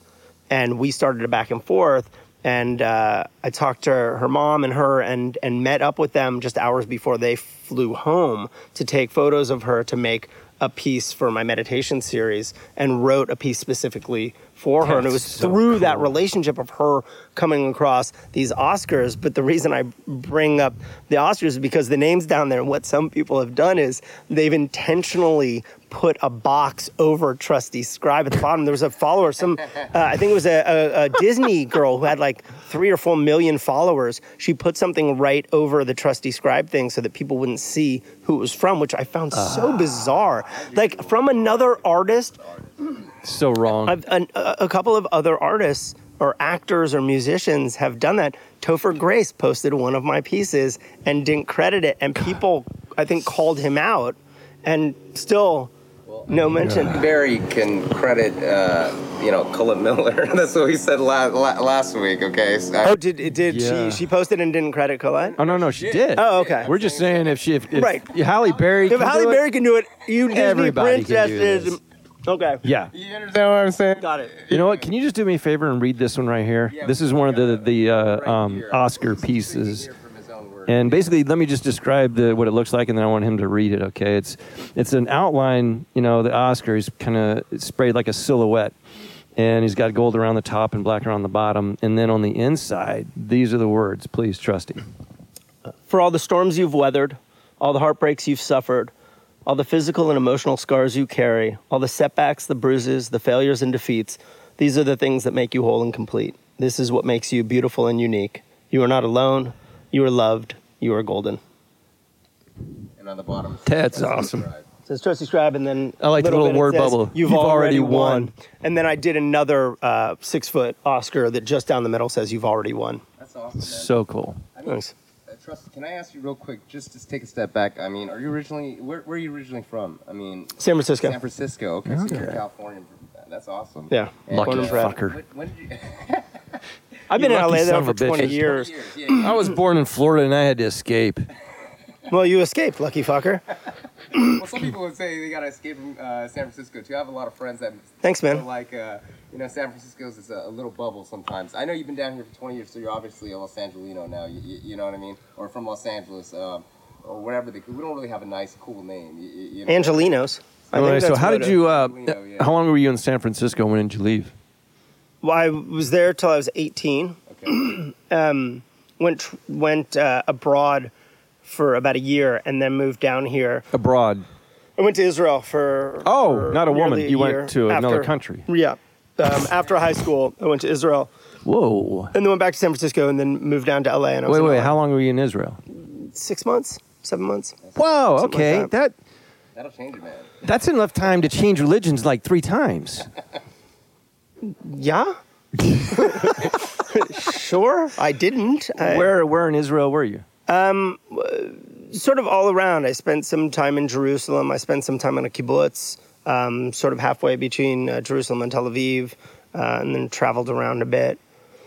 and we started a back and forth and uh, I talked to her mom and her and and met up with them just hours before they flew home to take photos of her to make a piece for my meditation series and wrote a piece specifically for her. And it was so through that relationship of her coming across these Oscars. But the reason I bring up the Oscars is because the names down there and what some people have done is they've intentionally put a box over trusty scribe at the bottom. There was a follower some uh, I think it was a, a, a Disney girl who had like three or four million followers. She put something right over the trusty scribe thing so that people wouldn't see who it was from which I found so bizarre. Like from another artist so wrong. A, a couple of other artists or actors or musicians have done that. Topher Grace posted one of my pieces and didn't credit it, and people, I think, called him out, and still no mention. Barry can credit, uh, you know, Colette Miller. *laughs* That's what we said la- la- last week. Okay. So I- Oh, did it did Yeah. she? She posted and didn't credit Colette. oh no, no, she did. Oh, okay. We're just saying if she, if, if Right. Halle Berry, If Halle Berry can do it, you Disney Everybody can do princesses. this. Okay, yeah. you understand what I'm saying? got it. You know what? Can you just do me a favor and read this one right here? Yeah, this is one of the the uh, Right um. Oscar So you pieces. And basically, let me just describe the, what it looks like, and then I want him to read it. Okay, it's it's an outline. You know, the Oscar is kind of sprayed like a silhouette, and he's got gold around the top and black around the bottom. And then on the inside, these are the words. Please, trusty. For all the storms you've weathered, all the heartbreaks you've suffered, all the physical and emotional scars you carry, all the setbacks, the bruises, the failures and defeats, these are the things that make you whole and complete. This is what makes you beautiful and unique. You are not alone. You are loved. You are golden. and on the bottom. That's awesome. It says Trusty Scribe, and then I like the little little bit it word says, bubble. You've, You've already, already won. won. And then I did another uh, six foot Oscar that just down the middle says You've already won. That's awesome. Man. So cool. I mean, Nice. uh, Trust, can I ask you real quick, just to take a step back? I mean, are you originally where, where are you originally from? I mean, San Francisco. San Francisco. Okay, so you're Okay. California. That's awesome. Yeah. And, Lucky Born fucker. When, when did you? *laughs* I've been in lucky LA son though of for a bitch. 20 years. years. Yeah, yeah. I was born in Florida, and I had to escape. Well, you escaped, lucky fucker. well, some people would say they gotta escape from uh, San Francisco too. I have a lot of friends that Thanks, man. feel like uh, you know San Francisco's is a, a little bubble sometimes. I know you've been down here for 20 years, so you're obviously a Los Angelino now. You, you, you know what I mean, or from Los Angeles, um, or whatever. They, we don't really have a nice, cool name. You, you, you know? Angelinos. I All think right, so that's how what did it- you? Uh, Lino, yeah. How long were you in San Francisco? When did you leave? Well, I was there till I was 18. Okay. *clears throat* Um, went went uh, abroad for about a year, and then moved down here. Abroad. I went to Israel for. Oh, for not a woman. nearly You went year to another after- country. Yeah. Um, after high school, I went to Israel, Whoa. and then went back to San Francisco, and then moved down to LA. And I was Wait, in wait. LA. How long were you in Israel? Six months, seven months. Whoa. Something like Okay. that. that That'll change it, man. that's enough time to change religions like three times. *laughs* Yeah. sure, I didn't. I- Where where in Israel were you? Um, sort of all around. I spent some time in Jerusalem. I spent some time in a kibbutz, um, sort of halfway between uh, Jerusalem and Tel Aviv, uh, and then traveled around a bit.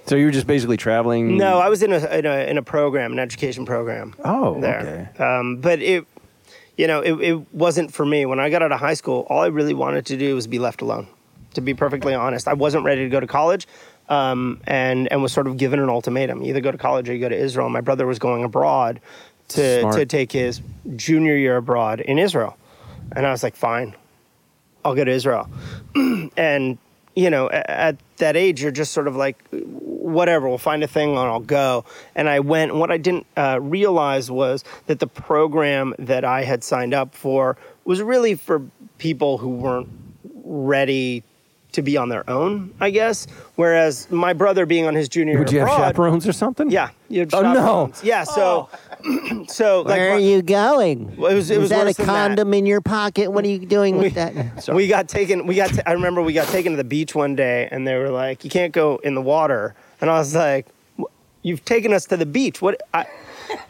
So you were just basically traveling. No, I was in a in a, in a program, an education program. Oh, there. okay. Um, but it, you know, it, it wasn't for me. When I got out of high school, all I really wanted to do was be left alone. To be perfectly honest, I wasn't ready to go to college, um, and and was sort of given an ultimatum: either go to college or you go to Israel. My brother was going abroad to Smart. to take his junior year abroad in Israel, and I was like, fine, I'll go to Israel. *clears throat* and you know, a- at that age, you're just sort of like, whatever, we'll find a thing and I'll go. And I went. And what I didn't uh, realize was that the program that I had signed up for was really for people who weren't ready to be on their own, I guess. Whereas my brother being on his junior Would year you have chaperones or something? yeah, you had Oh, no. chaperones. yeah. So, *clears throat* so like, Where are you going? Well, it was- it Is was that a worse than that. condom in your pocket? What are you doing with that? *laughs* We got taken. We got. I remember we got taken to the beach one day, and they were like, "You can't go in the water." And I was like, "Wh- "You've taken us to the beach. What?" I,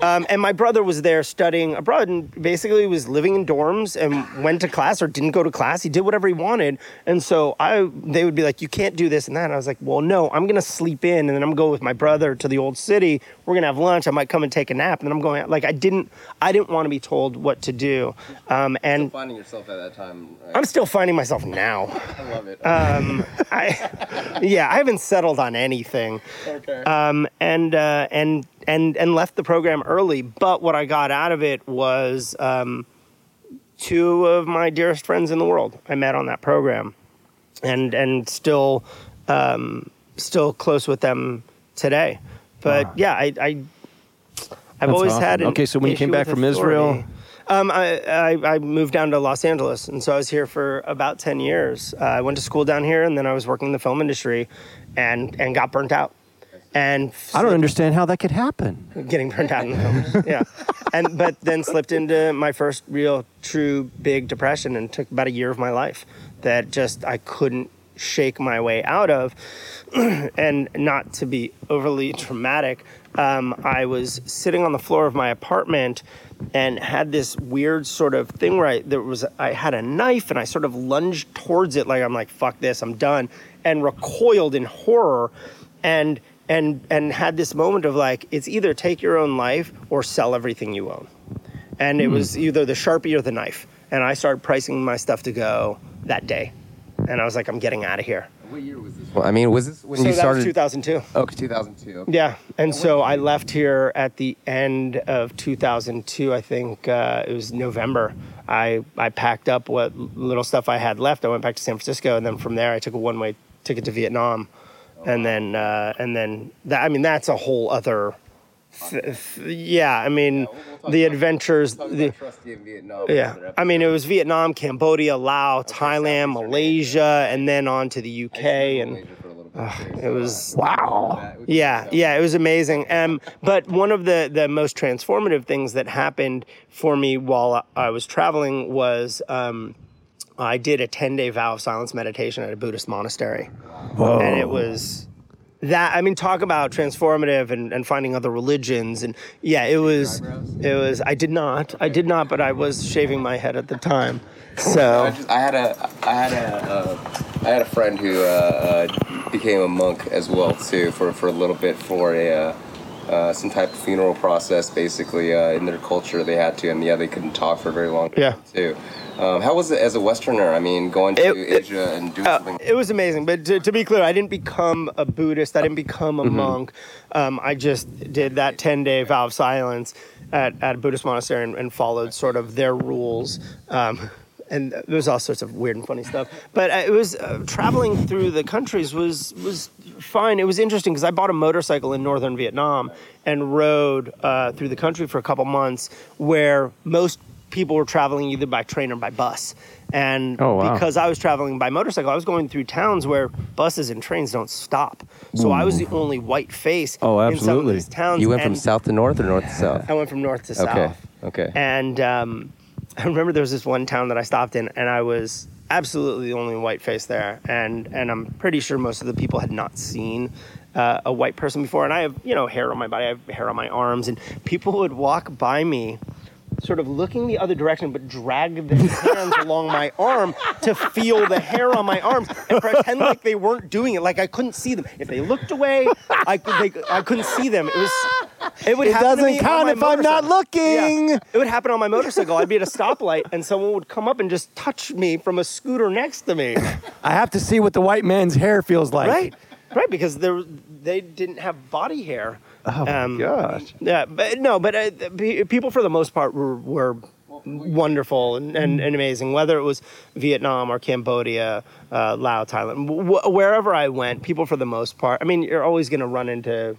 um, and my brother was there studying abroad, and basically was living in dorms and went to class or didn't go to class. He did whatever he wanted, and so I, they would be like, "You can't do this and that." And I was like, "Well, no, I'm gonna sleep in, and then I'm gonna go with my brother to the old city. We're gonna have lunch. I might come and take a nap, and then I'm going." out." Like I didn't, I didn't want to be told what to do, um, and Finding yourself at that time. I'm still finding myself now. *laughs* I love it. Um, I, *laughs* yeah, I haven't settled on anything. okay. Um, and uh, and and and left the program early. But what I got out of it was um, two of my dearest friends in the world I met on that program, and and still um, still close with them today. But yeah, I. I I've That's always awesome. had Okay, so when you came back from Israel- Um, I, I, I moved down to Los Angeles, and so I was here for about ten years. Uh, I went to school down here, and then I was working in the film industry, and and got burnt out. And I don't understand how that could happen. getting burnt out in the film. Yeah, and but then slipped into my first real, true, big depression, and took about a year of my life that just I couldn't shake my way out of. *clears throat* and not to be overly dramatic, um, I was sitting on the floor of my apartment and had this weird sort of thing where I there was I had a knife and I sort of lunged towards it like I'm like fuck this I'm done and recoiled in horror and and and had this moment of like it's either take your own life or sell everything you own and it was either the sharpie or the knife and I started pricing my stuff to go that day and I was like I'm getting out of here what year was this? Well, I mean, was this when so you that started? was 2002 Okay, 2002. Okay. yeah, and so I left here at the end of 2002. I think uh, it was November. I I packed up what little stuff I had left. I went back to San Francisco, and then from there I took a one way ticket to Vietnam, and then uh, and then that. I mean, that's a whole other. Th- th- yeah, I mean, the adventures. Talk The, about Trusty in Vietnam. yeah, I mean, it was Vietnam, Cambodia, Laos, Thailand, Malaysia, and then on to the UK, and it was wow. yeah, yeah, it was amazing. Um, but one of the the most transformative things that happened for me while I was traveling was um, I did a ten day vow of silence meditation at a Buddhist monastery, and it was that. I mean, talk about transformative and, and finding other religions, and yeah, it was it was. I did not, I did not, but I was shaving my head at the time, I, so. just, I had a I had a uh, I had a friend who uh, uh, became a monk as well too for, for a little bit for a uh, uh, some type of funeral process basically uh, in their culture they had to and yeah they couldn't talk for a very long time Yeah. too. Um, how was it as a Westerner? I mean, going to It- it- Asia and doing Uh, something. it was amazing, but to, to be clear, I didn't become a Buddhist. I didn't become a Mm-hmm. monk. Um, I just did that ten day vow of silence at, at a Buddhist monastery and, and followed sort of their rules. Um, and there was all sorts of weird and funny stuff. But uh, it was uh, traveling through the countries was was fine. It was interesting because I bought a motorcycle in northern Vietnam and rode uh, through the country for a couple months, where most people were traveling either by train or by bus. And Oh, wow. because I was traveling by motorcycle, I was going through towns where buses and trains don't stop. So I was the only white face Oh, in some of absolutely. these towns. You went from south to north or north to south? I went from north to Okay. south. Okay. And um, *laughs* I remember there was this one town that I stopped in, and I was absolutely the only white face there. And and I'm pretty sure most of the people had not seen uh, a white person before. And I have you know hair on my body, I have hair on my arms, and people would walk by me. Sort of looking the other direction, but drag their *laughs* hands along my arm to feel the hair on my arms and pretend like they weren't doing it, like I couldn't see them. If they looked away, I could, they, I couldn't see them. It was, it would It doesn't count if I'm not looking. Yeah. It would happen on my motorcycle. I'd be at a stoplight and someone would come up and just touch me from a scooter next to me. I have to see what the white man's hair feels like. Right. Right, because they didn't have body hair. Oh my gosh. Yeah, but no, but uh, pe- people for the most part were, were wonderful and, and, and amazing. Whether it was Vietnam or Cambodia, uh, Laos, Thailand, wh- wherever I went, people for the most part. I mean, you're always going to run into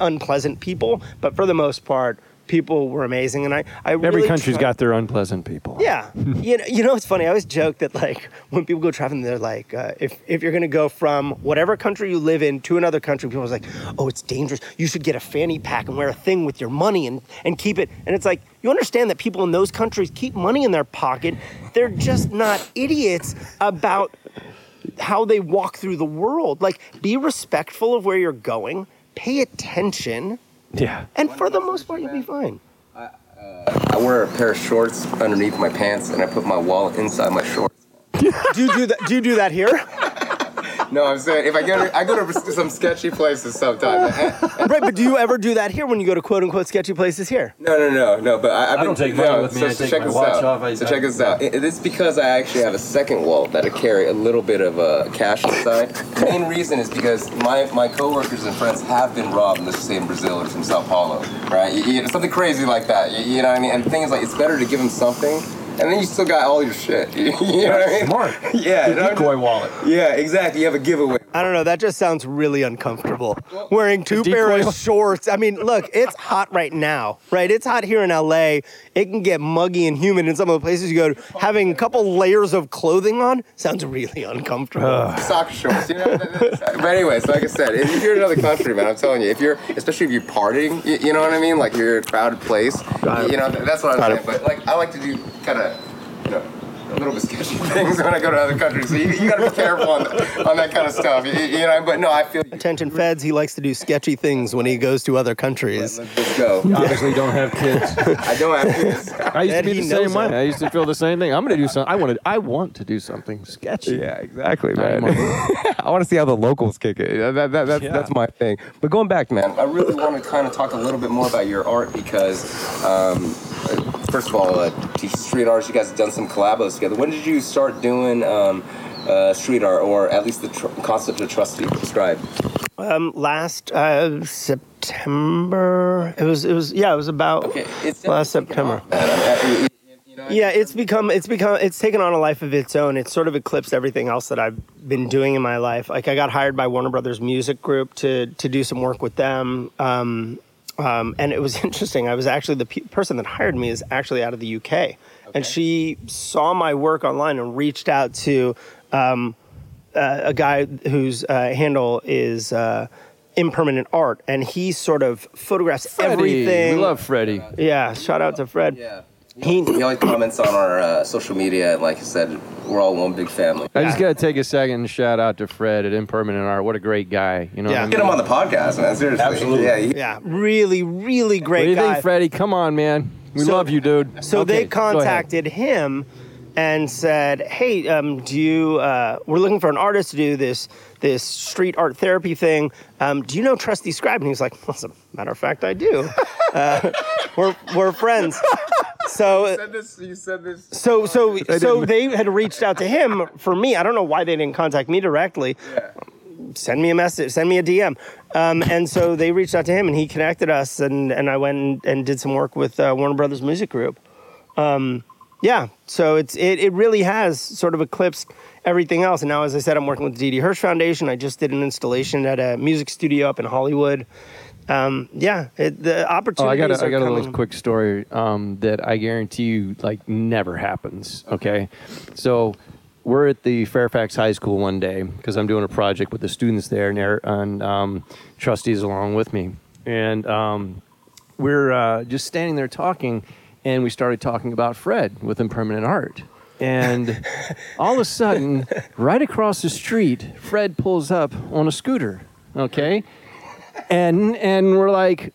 unpleasant people, but for the most part, people were amazing. And I, I Every really country's got their unpleasant people. yeah, you know, you know, it's funny. I always joke that like when people go traveling, they're like, uh, if if you're gonna go from whatever country you live in to another country, people are like, oh, it's dangerous. You should get a fanny pack and wear a thing with your money and and keep it. And it's like you understand that people in those countries keep money in their pocket. They're just not idiots about how they walk through the world. Like, be respectful of where you're going. Pay attention, Yeah. and for the most part, you'll be fine. Uh, I wear a pair of shorts underneath my pants, and I put my wallet inside my shorts. *laughs* Do you do that? Do you do that here? *laughs* No, I'm saying if I go to, I go to some sketchy places sometimes. right, but do you ever do that here when you go to quote unquote sketchy places here? No, no, no, no. But I, I've I been, don't take no, with me. So, I so take check my this watch out. off. I- so I- check this out. It, it's because I actually have a second wallet that I carry a little bit of uh, cash inside. The main reason is because my, my coworkers and friends have been robbed. Let's say in Brazil or from Sao Paulo, right? You, you something crazy like that. You, you know what I mean? And the thing is, like, it's better to give them something. And then you still got all your shit. *laughs* You know what I mean? Smart. *laughs* Yeah. you know what Decoy wallet. Yeah, exactly. You have a giveaway. I don't know. That just sounds really uncomfortable. Wearing two decoy- pair of shorts. I mean, look, it's hot right now, right? It's hot here in LA. It can get muggy and humid in some of the places you go to. Having a couple layers of clothing on sounds really uncomfortable. soccer shorts. You know? *laughs* but anyways, like I said, if you're in another country, man, I'm telling you, if you're, especially if you're partying, you, you know what I mean? Like you're in a crowded place. You know, that's what I'm Got saying. it. But like, I like to do kind of, know. A little bit sketchy *laughs* things when I go to other countries, so you, you gotta be careful on, on that kind of stuff. You, you know, but no, I feel. Attention feds, he likes to do sketchy things when he goes to other countries. Let's, let's go. Obviously, don't have kids. *laughs* I don't have kids. I used Ed, to be the same way. I used to feel the same thing. I'm going to do something. I wanted. I want to do something sketchy. Yeah, exactly, man. man. *laughs* I want to see how the locals kick it. That, that, that's, Yeah. that's my thing. But going back, man, I really want to kind of talk a little bit more about your art because, um, uh, first of all, uh, T- street artists, you guys have done some collabos together. When did you start doing um, uh, street art, or at least the tr- concept of trust you described? Um, last uh, September, it was. It was. Yeah, it was about it's last September. Yeah, it's become it's become it's taken on a life of its own. It's sort of eclipsed everything else that I've been doing in my life. Like I got hired by Warner Brothers Music Group to to do some work with them. Um, um, and it was *laughs* interesting. I was actually the pe- person that hired me is actually out of the UK, and she saw my work online and reached out to um, uh, a guy whose uh, handle is uh, impermanent art, and he sort of photographs Freddie. everything. We love Freddie. yeah, shout out to Fred. Yeah. He, He always comments on our uh, social media, and like I said, we're all one big family. I just got to take a second and shout out to Fred at Impermanent Art. What a great guy. You know. Yeah. What I Get him on the podcast, man. Seriously. Absolutely. Yeah. he- Yeah, really, really great. What great do you guy. think, Freddie? Come on, man. We So- love you, dude. so Okay, they contacted him and said, "Hey, um, do you? Uh, we're looking for an artist to do this this street art therapy thing. Um, do you know Trusty Scribe?" And he was like, well, "As a matter of fact, I do. uh, *laughs* we're we're friends." So this. You said this. so so so they had reached out to him for me. I don't know why they didn't contact me directly. Send me a message, send me a DM. Um, and so they reached out to him and he connected us and, and I went and, and did some work with uh, Warner Brothers Music Group. Um, yeah, so it's it, it really has sort of eclipsed everything else. And now, as I said, I'm working with the Didi Hirsch Foundation. I just did an installation at a music studio up in Hollywood. Um, yeah, it, the Oh, I got a, I got a little quick story um, that I guarantee you like never happens. Okay, so we're at the Fairfax High School one day because I'm doing a project with the students there and, they're- and um, Trusty's along with me, and um, we're uh, just standing there talking, and we started talking about Fred with impermanent art. And *laughs* all of a sudden, right across the street, Fred pulls up on a scooter. Okay, and and we're like,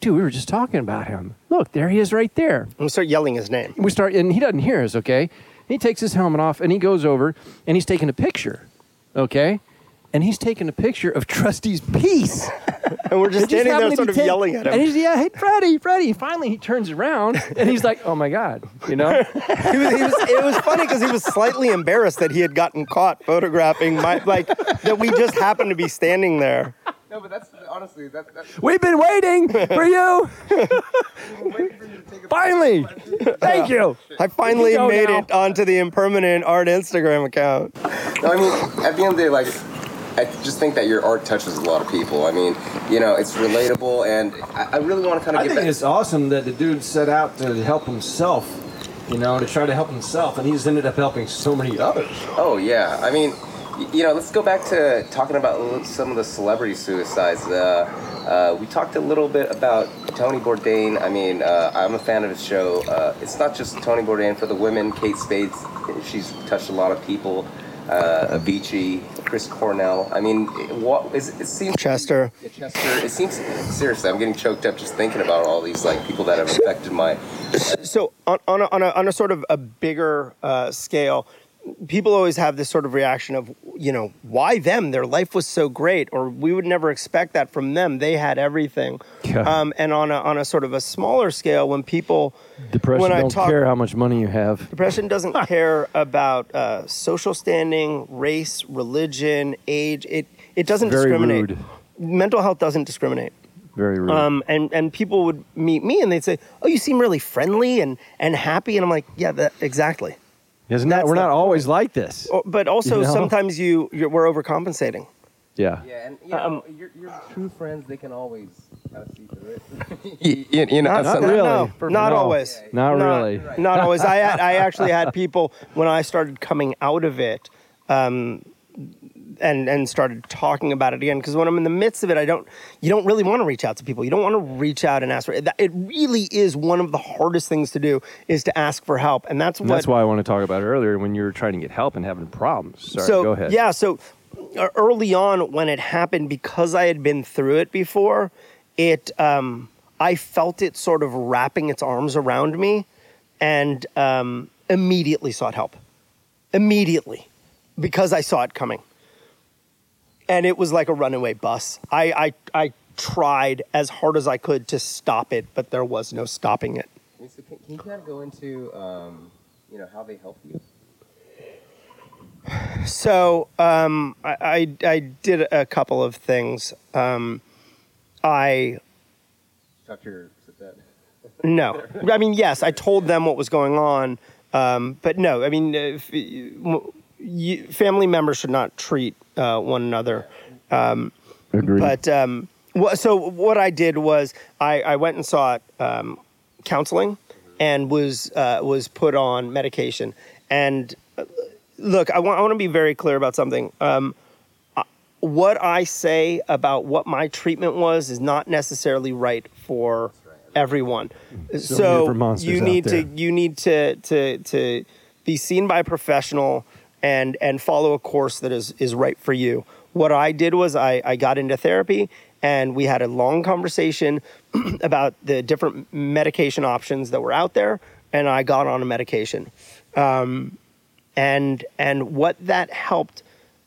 dude, we were just talking about him. Look, there he is, right there. I'm start yelling his name. We start, and he doesn't hear us. Okay, he takes his helmet off and he goes over and he's taking a picture. Okay, and he's taking a picture of Trusty's piece. *laughs* And we're just It standing there, happened to sort be of yelling at him. And he's yeah, hey Freddie, Freddie. Finally, he turns around and he's like, oh my god, you know. *laughs* He was, he was, it was funny because he was slightly embarrassed that he had gotten caught photographing my like that we just happened to be standing there. No, but that's honestly that, that's We've been waiting for you. *laughs* Finally, thank you. Oh, I finally go made now. it onto the impermanent art Instagram account. No, I mean, at the end of the day, like, I just think that your art touches a lot of people. I mean, you know, it's relatable, and I, I really want to kind of I get think back. it's awesome that the dude set out to help himself, you know, to try to help himself, and he's ended up helping so many others. Oh yeah, I mean, y- you know, let's go back to talking about some of the celebrity suicides. Uh, uh, we talked a little bit about Tony Bourdain. I mean, uh, I'm a fan of his show. Uh, it's not just Tony Bourdain for the women. Kate Spade, she's touched a lot of people. Uh, Avicii, Chris Cornell. I mean, it, what is it seems Chester. Chester. It seems seriously. I'm getting choked up just thinking about all these like people that have affected my. So on, on, a, on, a, on a sort of a bigger uh, scale, people always have this sort of reaction of, you know, why them? Their life was so great, or we would never expect that from them. They had everything. Yeah. Um, and on a, on a sort of a smaller scale, when people Depression when I don't talk, care how much money you have. Depression doesn't *laughs* care about uh, social standing, race, religion, age. It it doesn't Very discriminate. rude. Mental health doesn't discriminate. Very rude. Um, and and people would meet me and they'd say, "Oh, you seem really friendly and and happy." And I'm like, "Yeah, that, exactly." Isn't that, we're not always like this. Oh, But also, You know? sometimes you you're, we're overcompensating. Yeah. Yeah, and you know, know, your, your true friends, they can always kind of see through it. *laughs* you, you know, Not- not really. No, not No. always. Not really. Not always. I had, I *laughs* actually had people when I started coming out of it, um, and and started talking about it again. Because when I'm in the midst of it, I don't. You don't really want to reach out to people. You don't want to reach out and ask for it. It really is one of the hardest things to do is to ask for help, and that's And that's why I want to talk about it earlier when you were trying to get help and having problems. Sorry, so go ahead. yeah, so early on when it happened, because I had been through it before, it um, I felt it sort of wrapping its arms around me, and um, immediately sought help. Immediately, because I saw it coming, and it was like a runaway bus. I I, I tried as hard as I could to stop it, but there was no stopping it. So can, can you kind of go into, um, you know, how they help you? So um, I, I, I did a couple of things. Um, I your no, *laughs* I mean yes, I told them what was going on, um, but no, I mean if, you, family members should not treat uh, one another. Agreed. But um, wha- so what I did was I, I went and sought um, counseling and was uh, was put on medication. And uh, look, I want I want to be very clear about something. Um, what I say about what my treatment was is not necessarily right for everyone. So, monsters you out need to you need to to to be seen by a professional and and follow a course that is is right for you. What I did was I I got into therapy and we had a long conversation *clears throat* about the different medication options that were out there and I got on a medication. Um, and and what that helped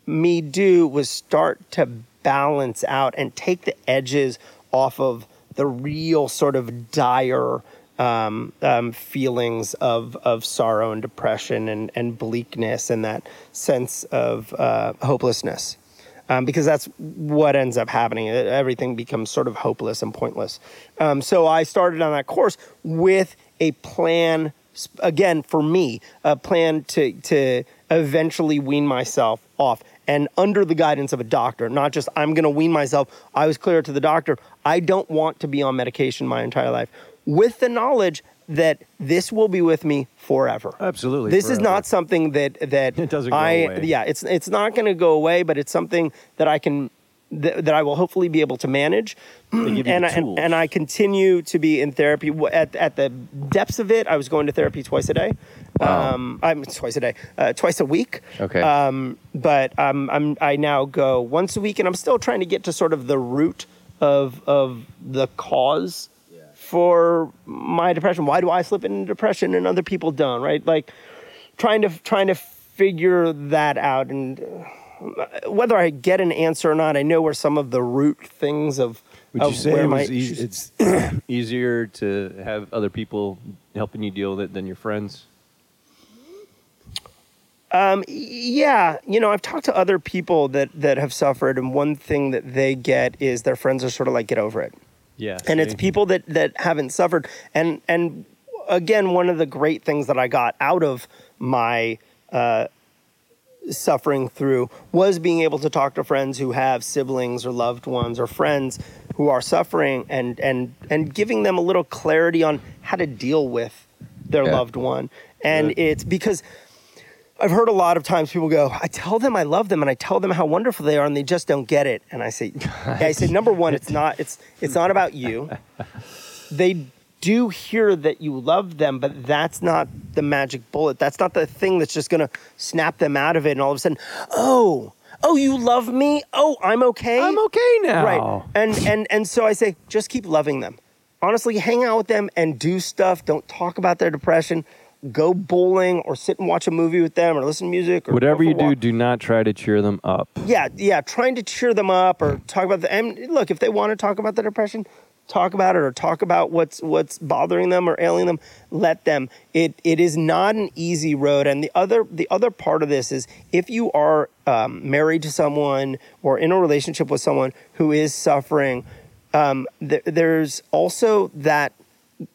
me do was start to balance out and take the edges off of the real sort of dire um, um, feelings of of sorrow and depression and and bleakness and that sense of uh, hopelessness. Um, because that's what ends up happening. Everything becomes sort of hopeless and pointless. Um, so I started on that course with a plan again for me a plan to to eventually wean myself off and under the guidance of a doctor not just i'm going to wean myself i was clear to the doctor i don't want to be on medication my entire life with the knowledge that this will be with me forever. Absolutely, this is not something that that *laughs* It doesn't go I away. yeah it's it's not going to go away but it's something that I can that, that I will hopefully be able to manage. And I, and, and I continue to be in therapy. At at the depths of it I was going to therapy twice a day. Um I'm twice a day uh, twice a week. Okay. um but um I'm I now go once a week and I'm still trying to get to sort of the root of of the cause for my depression. Why do I slip into depression and other people don't? Right? Like trying to trying to figure that out and uh, whether I get an answer or not, I know where some of the root things of Would you say it my issues- it's *clears throat* easier to have other people helping you deal with it than your friends? yeah, you know, I've talked to other people that that have suffered, and one thing that they get is their friends are sort of like, "Get over it." Yeah. and it's people that that haven't suffered and and again one of the great things that i got out of my uh, suffering through was being able to talk to friends who have siblings or loved ones or friends who are suffering and and and giving them a little clarity on how to deal with their Yeah. loved one and Good. it's because I've heard a lot of times people go, I tell them I love them and I tell them how wonderful they are and they just don't get it. And I say, I say, number one, it's not, it's, it's not about you. They do hear that you love them, but that's not the magic bullet. That's not the thing that's just going to snap them out of it. And all of a sudden, oh, oh, you love me. Oh, I'm okay. I'm okay now. Right. And and and so I say, just keep loving them. Honestly, hang out with them and do stuff. Don't talk about their depression. Go bowling or sit and watch a movie with them or listen to music or Whatever you do, do not try to cheer them up. Yeah, yeah, trying to cheer them up or talk about the and look, if they want to talk about the depression, talk about it or talk about what's what's bothering them or ailing them, let them. It it is not an easy road. And the other the other part of this is if you are um, married to someone or in a relationship with someone who is suffering, um, th- there's also that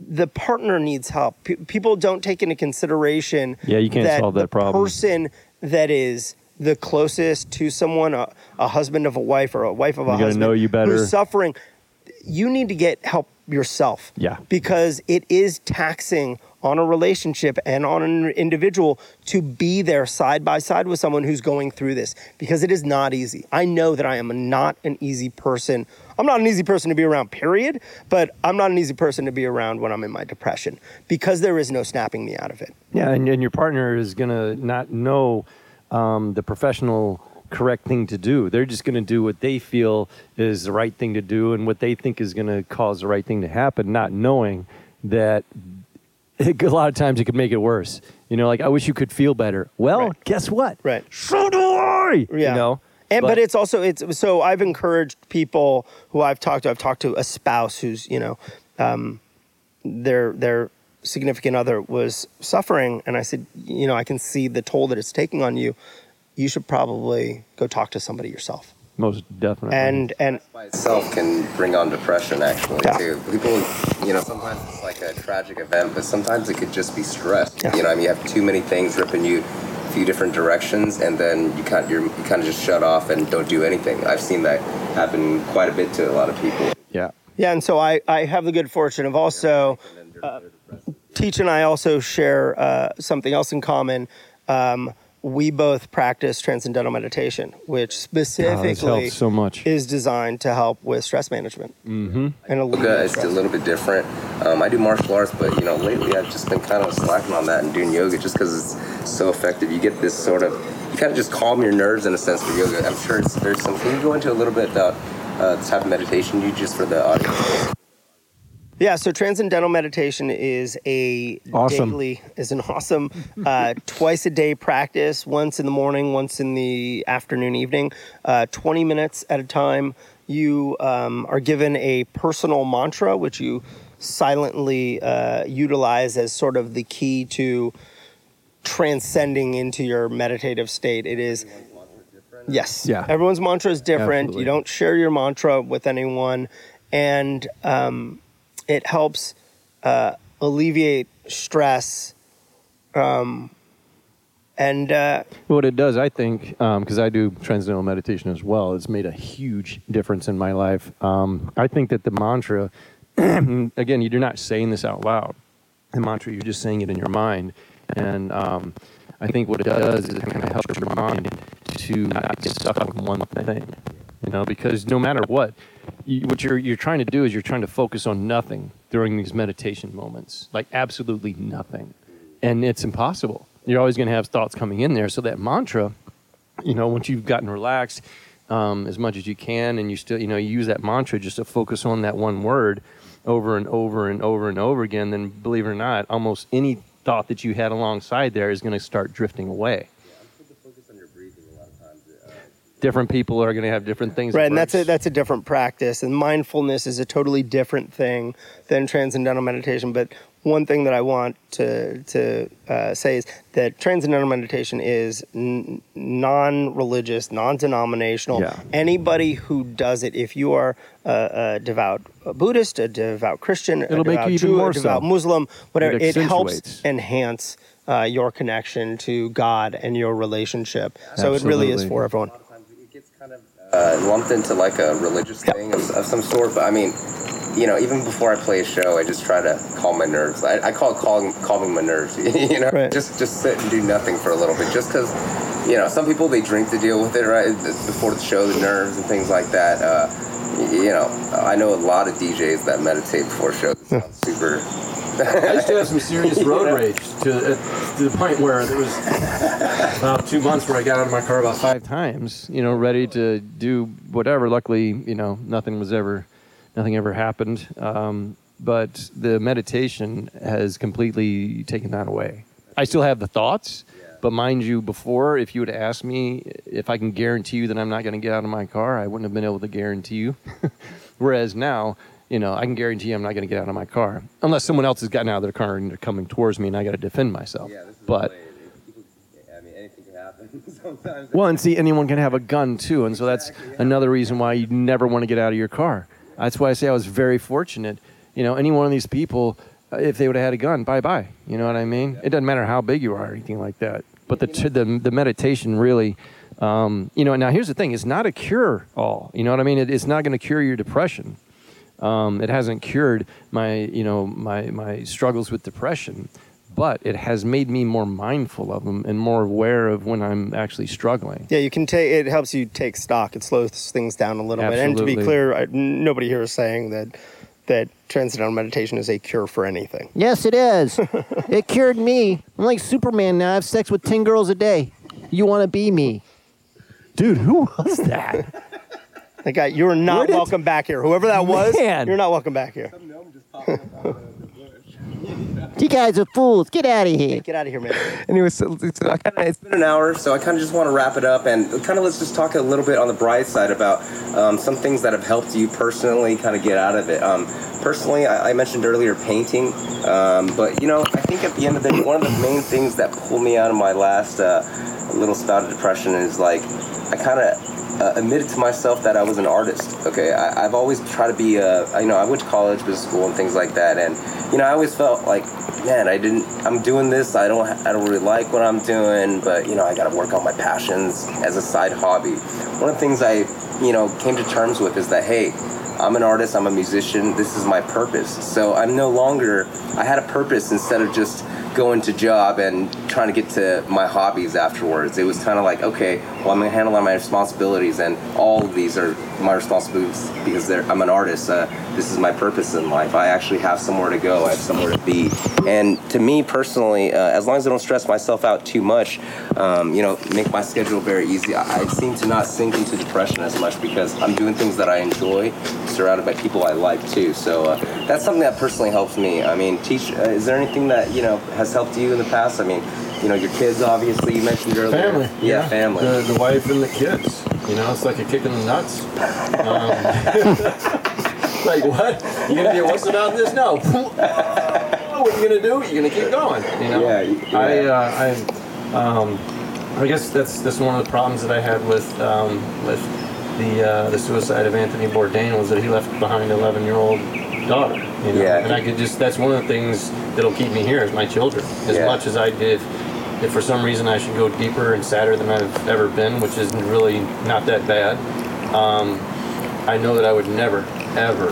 the partner needs help. P- people don't take into consideration. Yeah, you can't solve that the problem. person that is the closest to someone, a, a husband of a wife or a wife of a You husband, know you better. who's suffering. You need to get help yourself. Yeah. because it is taxing on a relationship and on an individual to be there side by side with someone who's going through this because it is not easy. I know that I am not an easy person. I'm not an easy person to be around, period, but I'm not an easy person to be around when I'm in my depression because there is no snapping me out of it. Yeah, and, and your partner is gonna not know um, the professional correct thing to do. They're just gonna do what they feel is the right thing to do and what they think is gonna cause the right thing to happen, not knowing that a lot of times it could make it worse. You know, like I wish you could feel better. Well, Right. guess what? Right. So do I. Yeah. You know. And but, it's also it's so I've encouraged people who I've talked to. I've talked to a spouse who's you know, um, their their significant other was suffering, and I said, you know, I can see the toll that it's taking on you. You should probably go talk to somebody yourself. most definitely. And and by itself can bring on depression actually Yeah. too. People, you know, sometimes it's like a tragic event, but sometimes it could just be stress. Yeah. You know, I mean, you have too many things ripping you a few different directions, and then you kind you're, you kind of just shut off and don't do anything. I've seen that happen quite a bit to a lot of people. yeah. yeah, and so I I have the good fortune of also. Teach and I also share uh, something else in common. Um, we both practice transcendental meditation, which specifically helped so much. is designed to help with stress management. Mm-hmm. And Yoga alleviate is stress. a little bit different. Um, I do martial arts, but you know, lately I've just been kind of slacking on that and doing yoga just because it's so effective. You get this sort of, you kind of just calm your nerves in a sense for yoga. I'm sure it's, there's some. Can you go into a little bit about uh, the type of meditation you do just for the audience? Yeah, so transcendental meditation is a Awesome. daily, is an awesome uh, *laughs* twice a day practice. Once in the morning, once in the afternoon, evening, uh, twenty minutes at a time. You um, are given a personal mantra, which you silently uh, utilize as sort of the key to transcending into your meditative state. It is Yes. Yeah. Everyone's mantra is different. Absolutely. You don't share your mantra with anyone, and um, it helps uh, alleviate stress Um, and uh, What it does, I think, because I do transcendental meditation as well, it's made a huge difference in my life. Um, I think that the mantra, *clears throat* again, you're not saying this out loud. The mantra, you're just saying it in your mind. And um, I think what it does is it kind of helps your mind to not get stuck on one thing. You know, because no matter what, you, what you're you're trying to do is you're trying to focus on nothing during these meditation moments, like absolutely nothing, and it's impossible. You're always going to have thoughts coming in there. So that mantra, you know, once you've gotten relaxed um, as much as you can, and you still, you know, you use that mantra just to focus on that one word over and over and over and over again, then believe it or not, almost any thought that you had alongside there is going to start drifting away. Different people are going to have different things. right, and that's a that's a different practice, and mindfulness is a totally different thing than transcendental meditation. But one thing that I want to to uh, say is that transcendental meditation is n- non-religious, non-denominational. Yeah. Anybody who does it, if you are a, a devout Buddhist, a devout Christian, a It'll make devout Jew, a devout so. Muslim, whatever, It it, helps enhance uh, your connection to God and your relationship. Absolutely. So it really is for everyone. it gets kind of uh, lumped into like a religious thing of, of some sort. But I mean, you know, even before I play a show, I just try to calm my nerves. I, I call it calming, calming my nerves. *laughs* you know, Right. just just sit and do nothing for a little bit, just because. You know, some people they drink to deal with it, right? Before the show, the nerves and things like that. Uh, you know, I know a lot of DJs that meditate before shows. It sounds super. I used to have some serious *laughs* road rage to, uh, to the point where there was about two months where I got out of my car about five times, you know, ready to do whatever. Luckily, you know, nothing was ever, nothing ever happened. Um, but the meditation has completely taken that away. I still have the thoughts, but mind you, before, if you would ask me if I can guarantee you that I'm not going to get out of my car, I wouldn't have been able to guarantee you. *laughs* Whereas now, you know, I can guarantee you I'm not going to get out of my car unless someone else has gotten out of their car and they're coming towards me, and I got to defend myself. Yeah, but I mean, anything can happen *laughs* sometimes. well, and see, anyone can have a gun too, and so that's another reason why you never want to get out of your car. That's why I say I was very fortunate. You know, any one of these people, if they would have had a gun, bye bye. You know what I mean? It doesn't matter how big you are or anything like that. But the the, the meditation really, um, you know. Now here's the thing: it's not a cure all. You know what I mean? It, it's not going to cure your depression. Um, it hasn't cured my, you know, my my struggles with depression, but it has made me more mindful of them and more aware of when I'm actually struggling. Yeah, you can take. It helps you take stock. It slows things down a little bit. And to be clear, I, nobody here is saying that that transcendental meditation is a cure for anything. Yes, it is. *laughs* it cured me. I'm like Superman now. I have sex with 10 girls a day. You want to be me? Dude, who was that? *laughs* That guy, you're not Where did- welcome back here. Whoever that was, Man. you're not welcome back here. You guys are fools. Get out of here. Get out of here, man. Anyway, so, so I kinda, it's been an hour, so I kind of just want to wrap it up and kind of let's just talk a little bit on the bright side about um, some things that have helped you personally kind of get out of it. Um, personally, I, I mentioned earlier painting, um, but you know, I think at the end of the day, one of the main things that pulled me out of my last uh, little spout of depression is like I kind of uh, admitted to myself that I was an artist. Okay, I, I've always tried to be. Uh, you know, I went to college, business school, and things like that, and you know, I always felt like, man, I didn't. I'm doing this. I don't. I don't really like what I'm doing, but you know, I got to work on my passions as a side hobby. One of the things I, you know, came to terms with is that hey. I'm an artist, I'm a musician, this is my purpose. So I'm no longer, I had a purpose instead of just going to job and trying to get to my hobbies afterwards. It was kind of like, okay, well, I'm gonna handle all my responsibilities, and all of these are my responsibilities because I'm an artist. Uh, this is my purpose in life. I actually have somewhere to go. I have somewhere to be. And to me personally, uh, as long as I don't stress myself out too much, um, you know, make my schedule very easy, I, I seem to not sink into depression as much because I'm doing things that I enjoy, surrounded by people I like too. So uh, that's something that personally helps me. I mean, teach. Uh, is there anything that you know has helped you in the past? I mean, you know, your kids obviously you mentioned earlier. Family. Yeah, family. The, the wife and the kids. You know, it's like a kick in the nuts. Um, *laughs* like, what? You gonna be what's about this? No. *laughs* what are you gonna do? You're gonna keep going. You know. Yeah, yeah. I, uh, I, um, I guess that's that's one of the problems that I had with um, with the uh, the suicide of Anthony Bourdain was that he left behind an 11 year old daughter. You know? Yeah. And I could just that's one of the things that'll keep me here is my children. As Yeah. much as I did if for some reason I should go deeper and sadder than I've ever been, which is really not that bad, um, I know that I would never, ever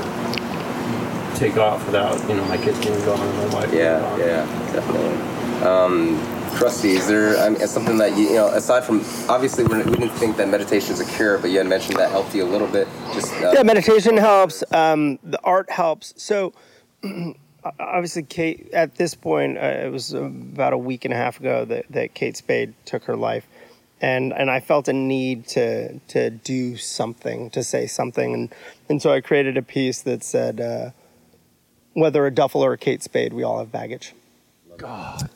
take off without, you know, my kids being gone and my wife being Yeah, gone. yeah, definitely. Um, Trusty, is there I mean, something that you, you know, aside from obviously we're, we didn't think that meditation is a cure, but you had mentioned that helped you a little bit. Just uh, yeah, meditation helps. Um, the art helps. So, *clears throat* obviously, Kate. At this point, uh, it was about a week and a half ago that, that Kate Spade took her life, and and I felt a need to to do something, to say something, and and so I created a piece that said, uh, "Whether a duffel or a Kate Spade, we all have baggage."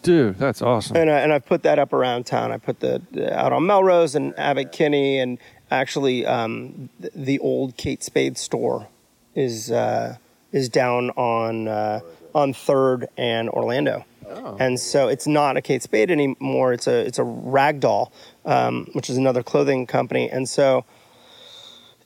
Dude, that's awesome. and I, and I put that up around town. I put the out on Melrose and Abbott Kinney, and actually um, the, the old Kate Spade store is uh, is down on uh, on Third and Orlando. And so it's not a Kate Spade anymore. It's a it's a Ragdoll, um, which is another clothing company. And so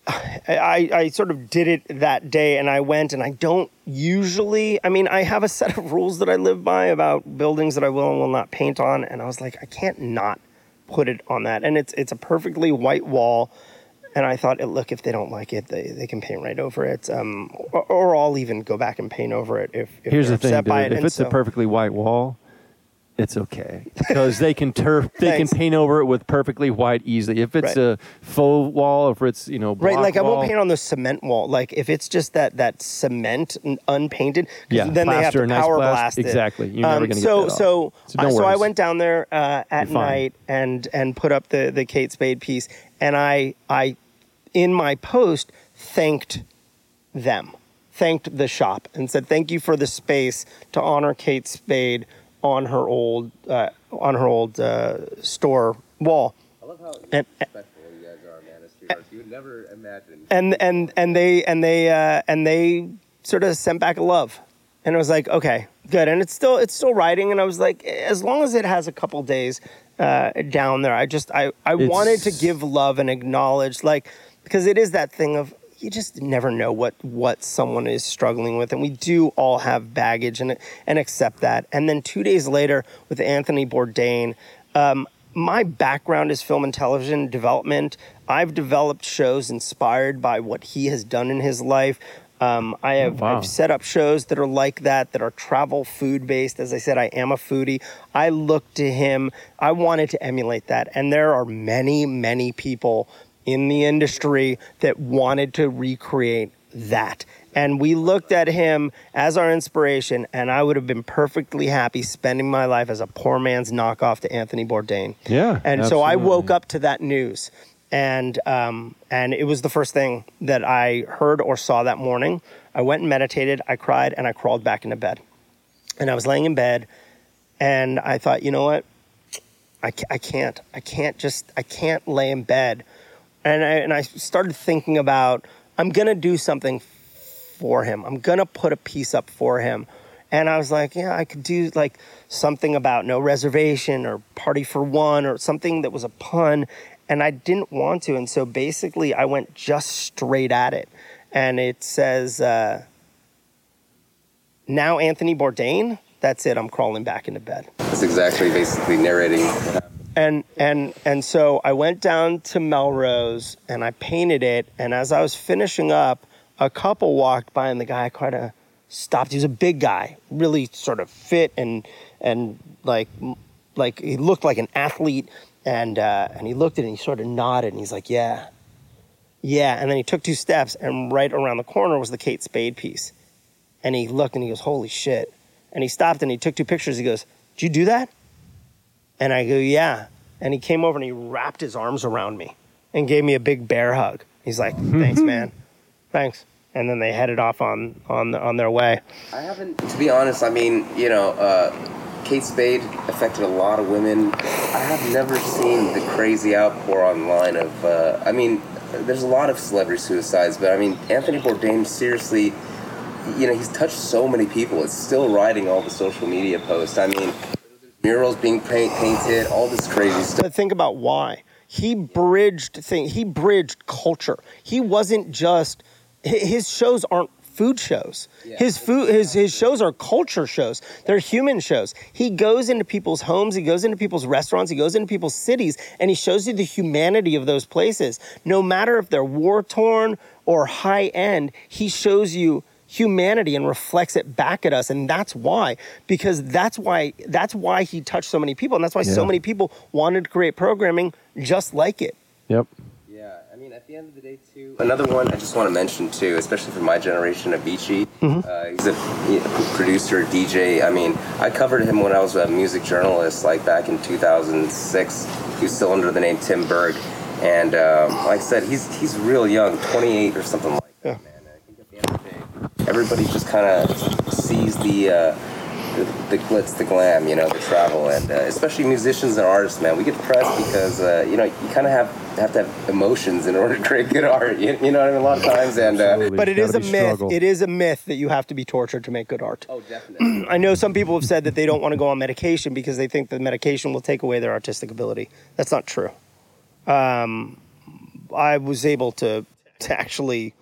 I, I sort of did it that day and I went and I don't usually, I mean, I have a set of rules that I live by about buildings that I will and will not paint on. And I was like, I can't not put it on that. And it's, it's a perfectly white wall. And I thought, look, if they don't like it, they, they can paint right over it. Um, or, or I'll even go back and paint over it if, if Here's the thing, by dude. it. If it's so- a perfectly white wall, it's okay because they can turf, *laughs* they can Thanks. paint over it with perfectly white easily. If it's Right. a faux wall, if it's you know Right, block like I wall, won't paint on the cement wall. Like if it's just that that cement n- unpainted, 'cause Yeah, then they have plaster, to nice power blast. blast, it. Exactly. You're never gonna get so that off. so So no uh, so I worries. went down there uh, at You're fine. night and and put up the the Kate Spade piece, and I I in my post thanked them, thanked the shop, and said thank you for the space to honor Kate Spade on her old uh, on her old uh, store wall. I love how And- respectful you guys are, man. As street. You would never imagine. and and and they and they uh, and they sort of sent back a love, and it was like okay, good, and it's still it's still writing, and I was like, as long as it has a couple days uh, down there, I just I I It's- wanted to give love and acknowledge like because it is that thing of you just never know what what someone is struggling with and we do all have baggage and and accept that and then two days later with anthony bourdain um, my background is film and television development i've developed shows inspired by what he has done in his life um, I have wow. I've set up shows that are like that, that are travel food based. As I said, I am a foodie. I look to him. I wanted to emulate that. And there are many, many people in the industry that wanted to recreate that. And we looked at him as our inspiration, and I would have been perfectly happy spending my life as a poor man's knockoff to Anthony Bourdain. Yeah, And so I woke up to that news. And um, and it was the first thing that I heard or saw that morning. I went and meditated, I cried, and I crawled back into bed. And I was laying in bed, and I thought, you know what? I, I can't. I can't just, I can't lay in bed. And I, and I started thinking about, I'm to do something for him. I'm to put a piece up for him. And I was like, yeah, I could do like something about no reservation or party for one or something that was a pun. And I didn't want to. And so basically, I went just straight at it. And it says, uh, now Anthony Bourdain. That's it. I'm crawling back into bed That's exactly basically narrating. And and and so I went down to Melrose and I painted it. And as I was finishing up, a couple walked by, and the guy kind of stopped. He was a big guy, really sort of fit and and like like he looked like an athlete. And uh, and he looked at it and he sort of nodded and he's like, yeah, yeah. And then he took two steps and right around the corner was the Kate Spade piece. And he looked and he goes, holy shit. And he stopped and he took two pictures. He goes, did you do that? And I go, yeah. And he came over and he wrapped his arms around me and gave me a big bear hug. He's like, *laughs* thanks, man. Thanks. And then they headed off on, on, on their way. I haven't, to be honest. I mean, you know, uh, Kate Spade affected a lot of women. I have never seen the crazy outpour online of. Uh, I mean, there's a lot of celebrity suicides, but I mean, Anthony Bourdain seriously. You know, he's touched so many people. It's still writing all the social media posts. I mean, murals being paint, painted, all this crazy stuff. to think about why he bridged thing he bridged culture he wasn't just his shows aren't food shows. His food his his shows are culture shows. They're human shows. He goes into people's homes, he goes into people's restaurants, he goes into people's cities and he shows you the humanity of those places. No matter if they're war torn or high end, he shows you humanity and reflects it back at us and that's why because that's why that's why he touched so many people and that's why so many people wanted to create programming just like it Yep. Yeah, I mean, at the end of the day, too. Another one I just want to mention too, especially for my generation, Avicii. Uh, he's a a producer, DJ. I mean, I covered him when I was a music journalist, like back in 2006. He was still under the name Tim Berg, and um, like I said, he's he's real young, 28 or something like that, man. I think at the end of the day, everybody just kind of sees the. Uh, the, the glitz, the glam, you know, the travel, and uh, especially musicians and artists, man. We get depressed because uh, you know you kind of have have to have emotions in order to create good art. You, you know what I mean? A lot of times, and uh, but it is a myth struggle. it is a myth that you have to be tortured to make good art oh, definitely. *clears throat* I know some people have said that they don't want to go on medication because they think the medication will take away their artistic ability. That's not true. Um, I was able to to actually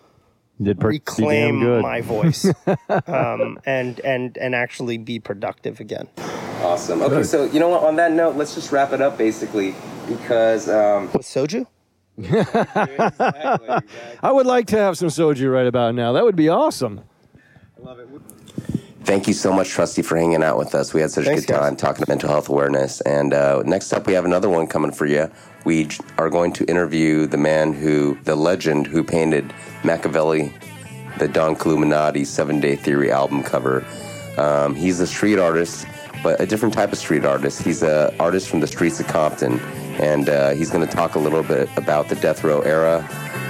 Did pretty damn reclaim good. my voice *laughs* um, and and and actually be productive again. awesome. Okay, so you know what? On that note, let's just wrap it up, basically, because um, With soju? *laughs* Exactly. I would like to have some soju right about now. That would be awesome. I love it. Thank you so much, Trusty, for hanging out with us. We had such Thanks, a good time guys. talking mental health awareness. And uh, next up, we have another one coming for you. We are going to interview the man who, the legend who painted Makaveli, the Don Killuminati Seven Day Theory album cover. Um, he's a street artist, but a different type of street artist. He's an artist from the streets of Compton. And uh, he's going to talk a little bit about the death row era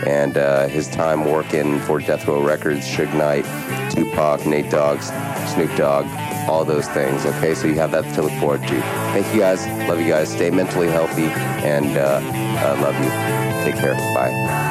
and uh, his time working for Death Row Records, Suge Knight, Tupac, Nate Dogg, Snoop Dogg, all those things. Okay, so you have that to look forward to. Thank you guys. Love you guys. Stay mentally healthy and uh, uh, love you. Take care. Bye.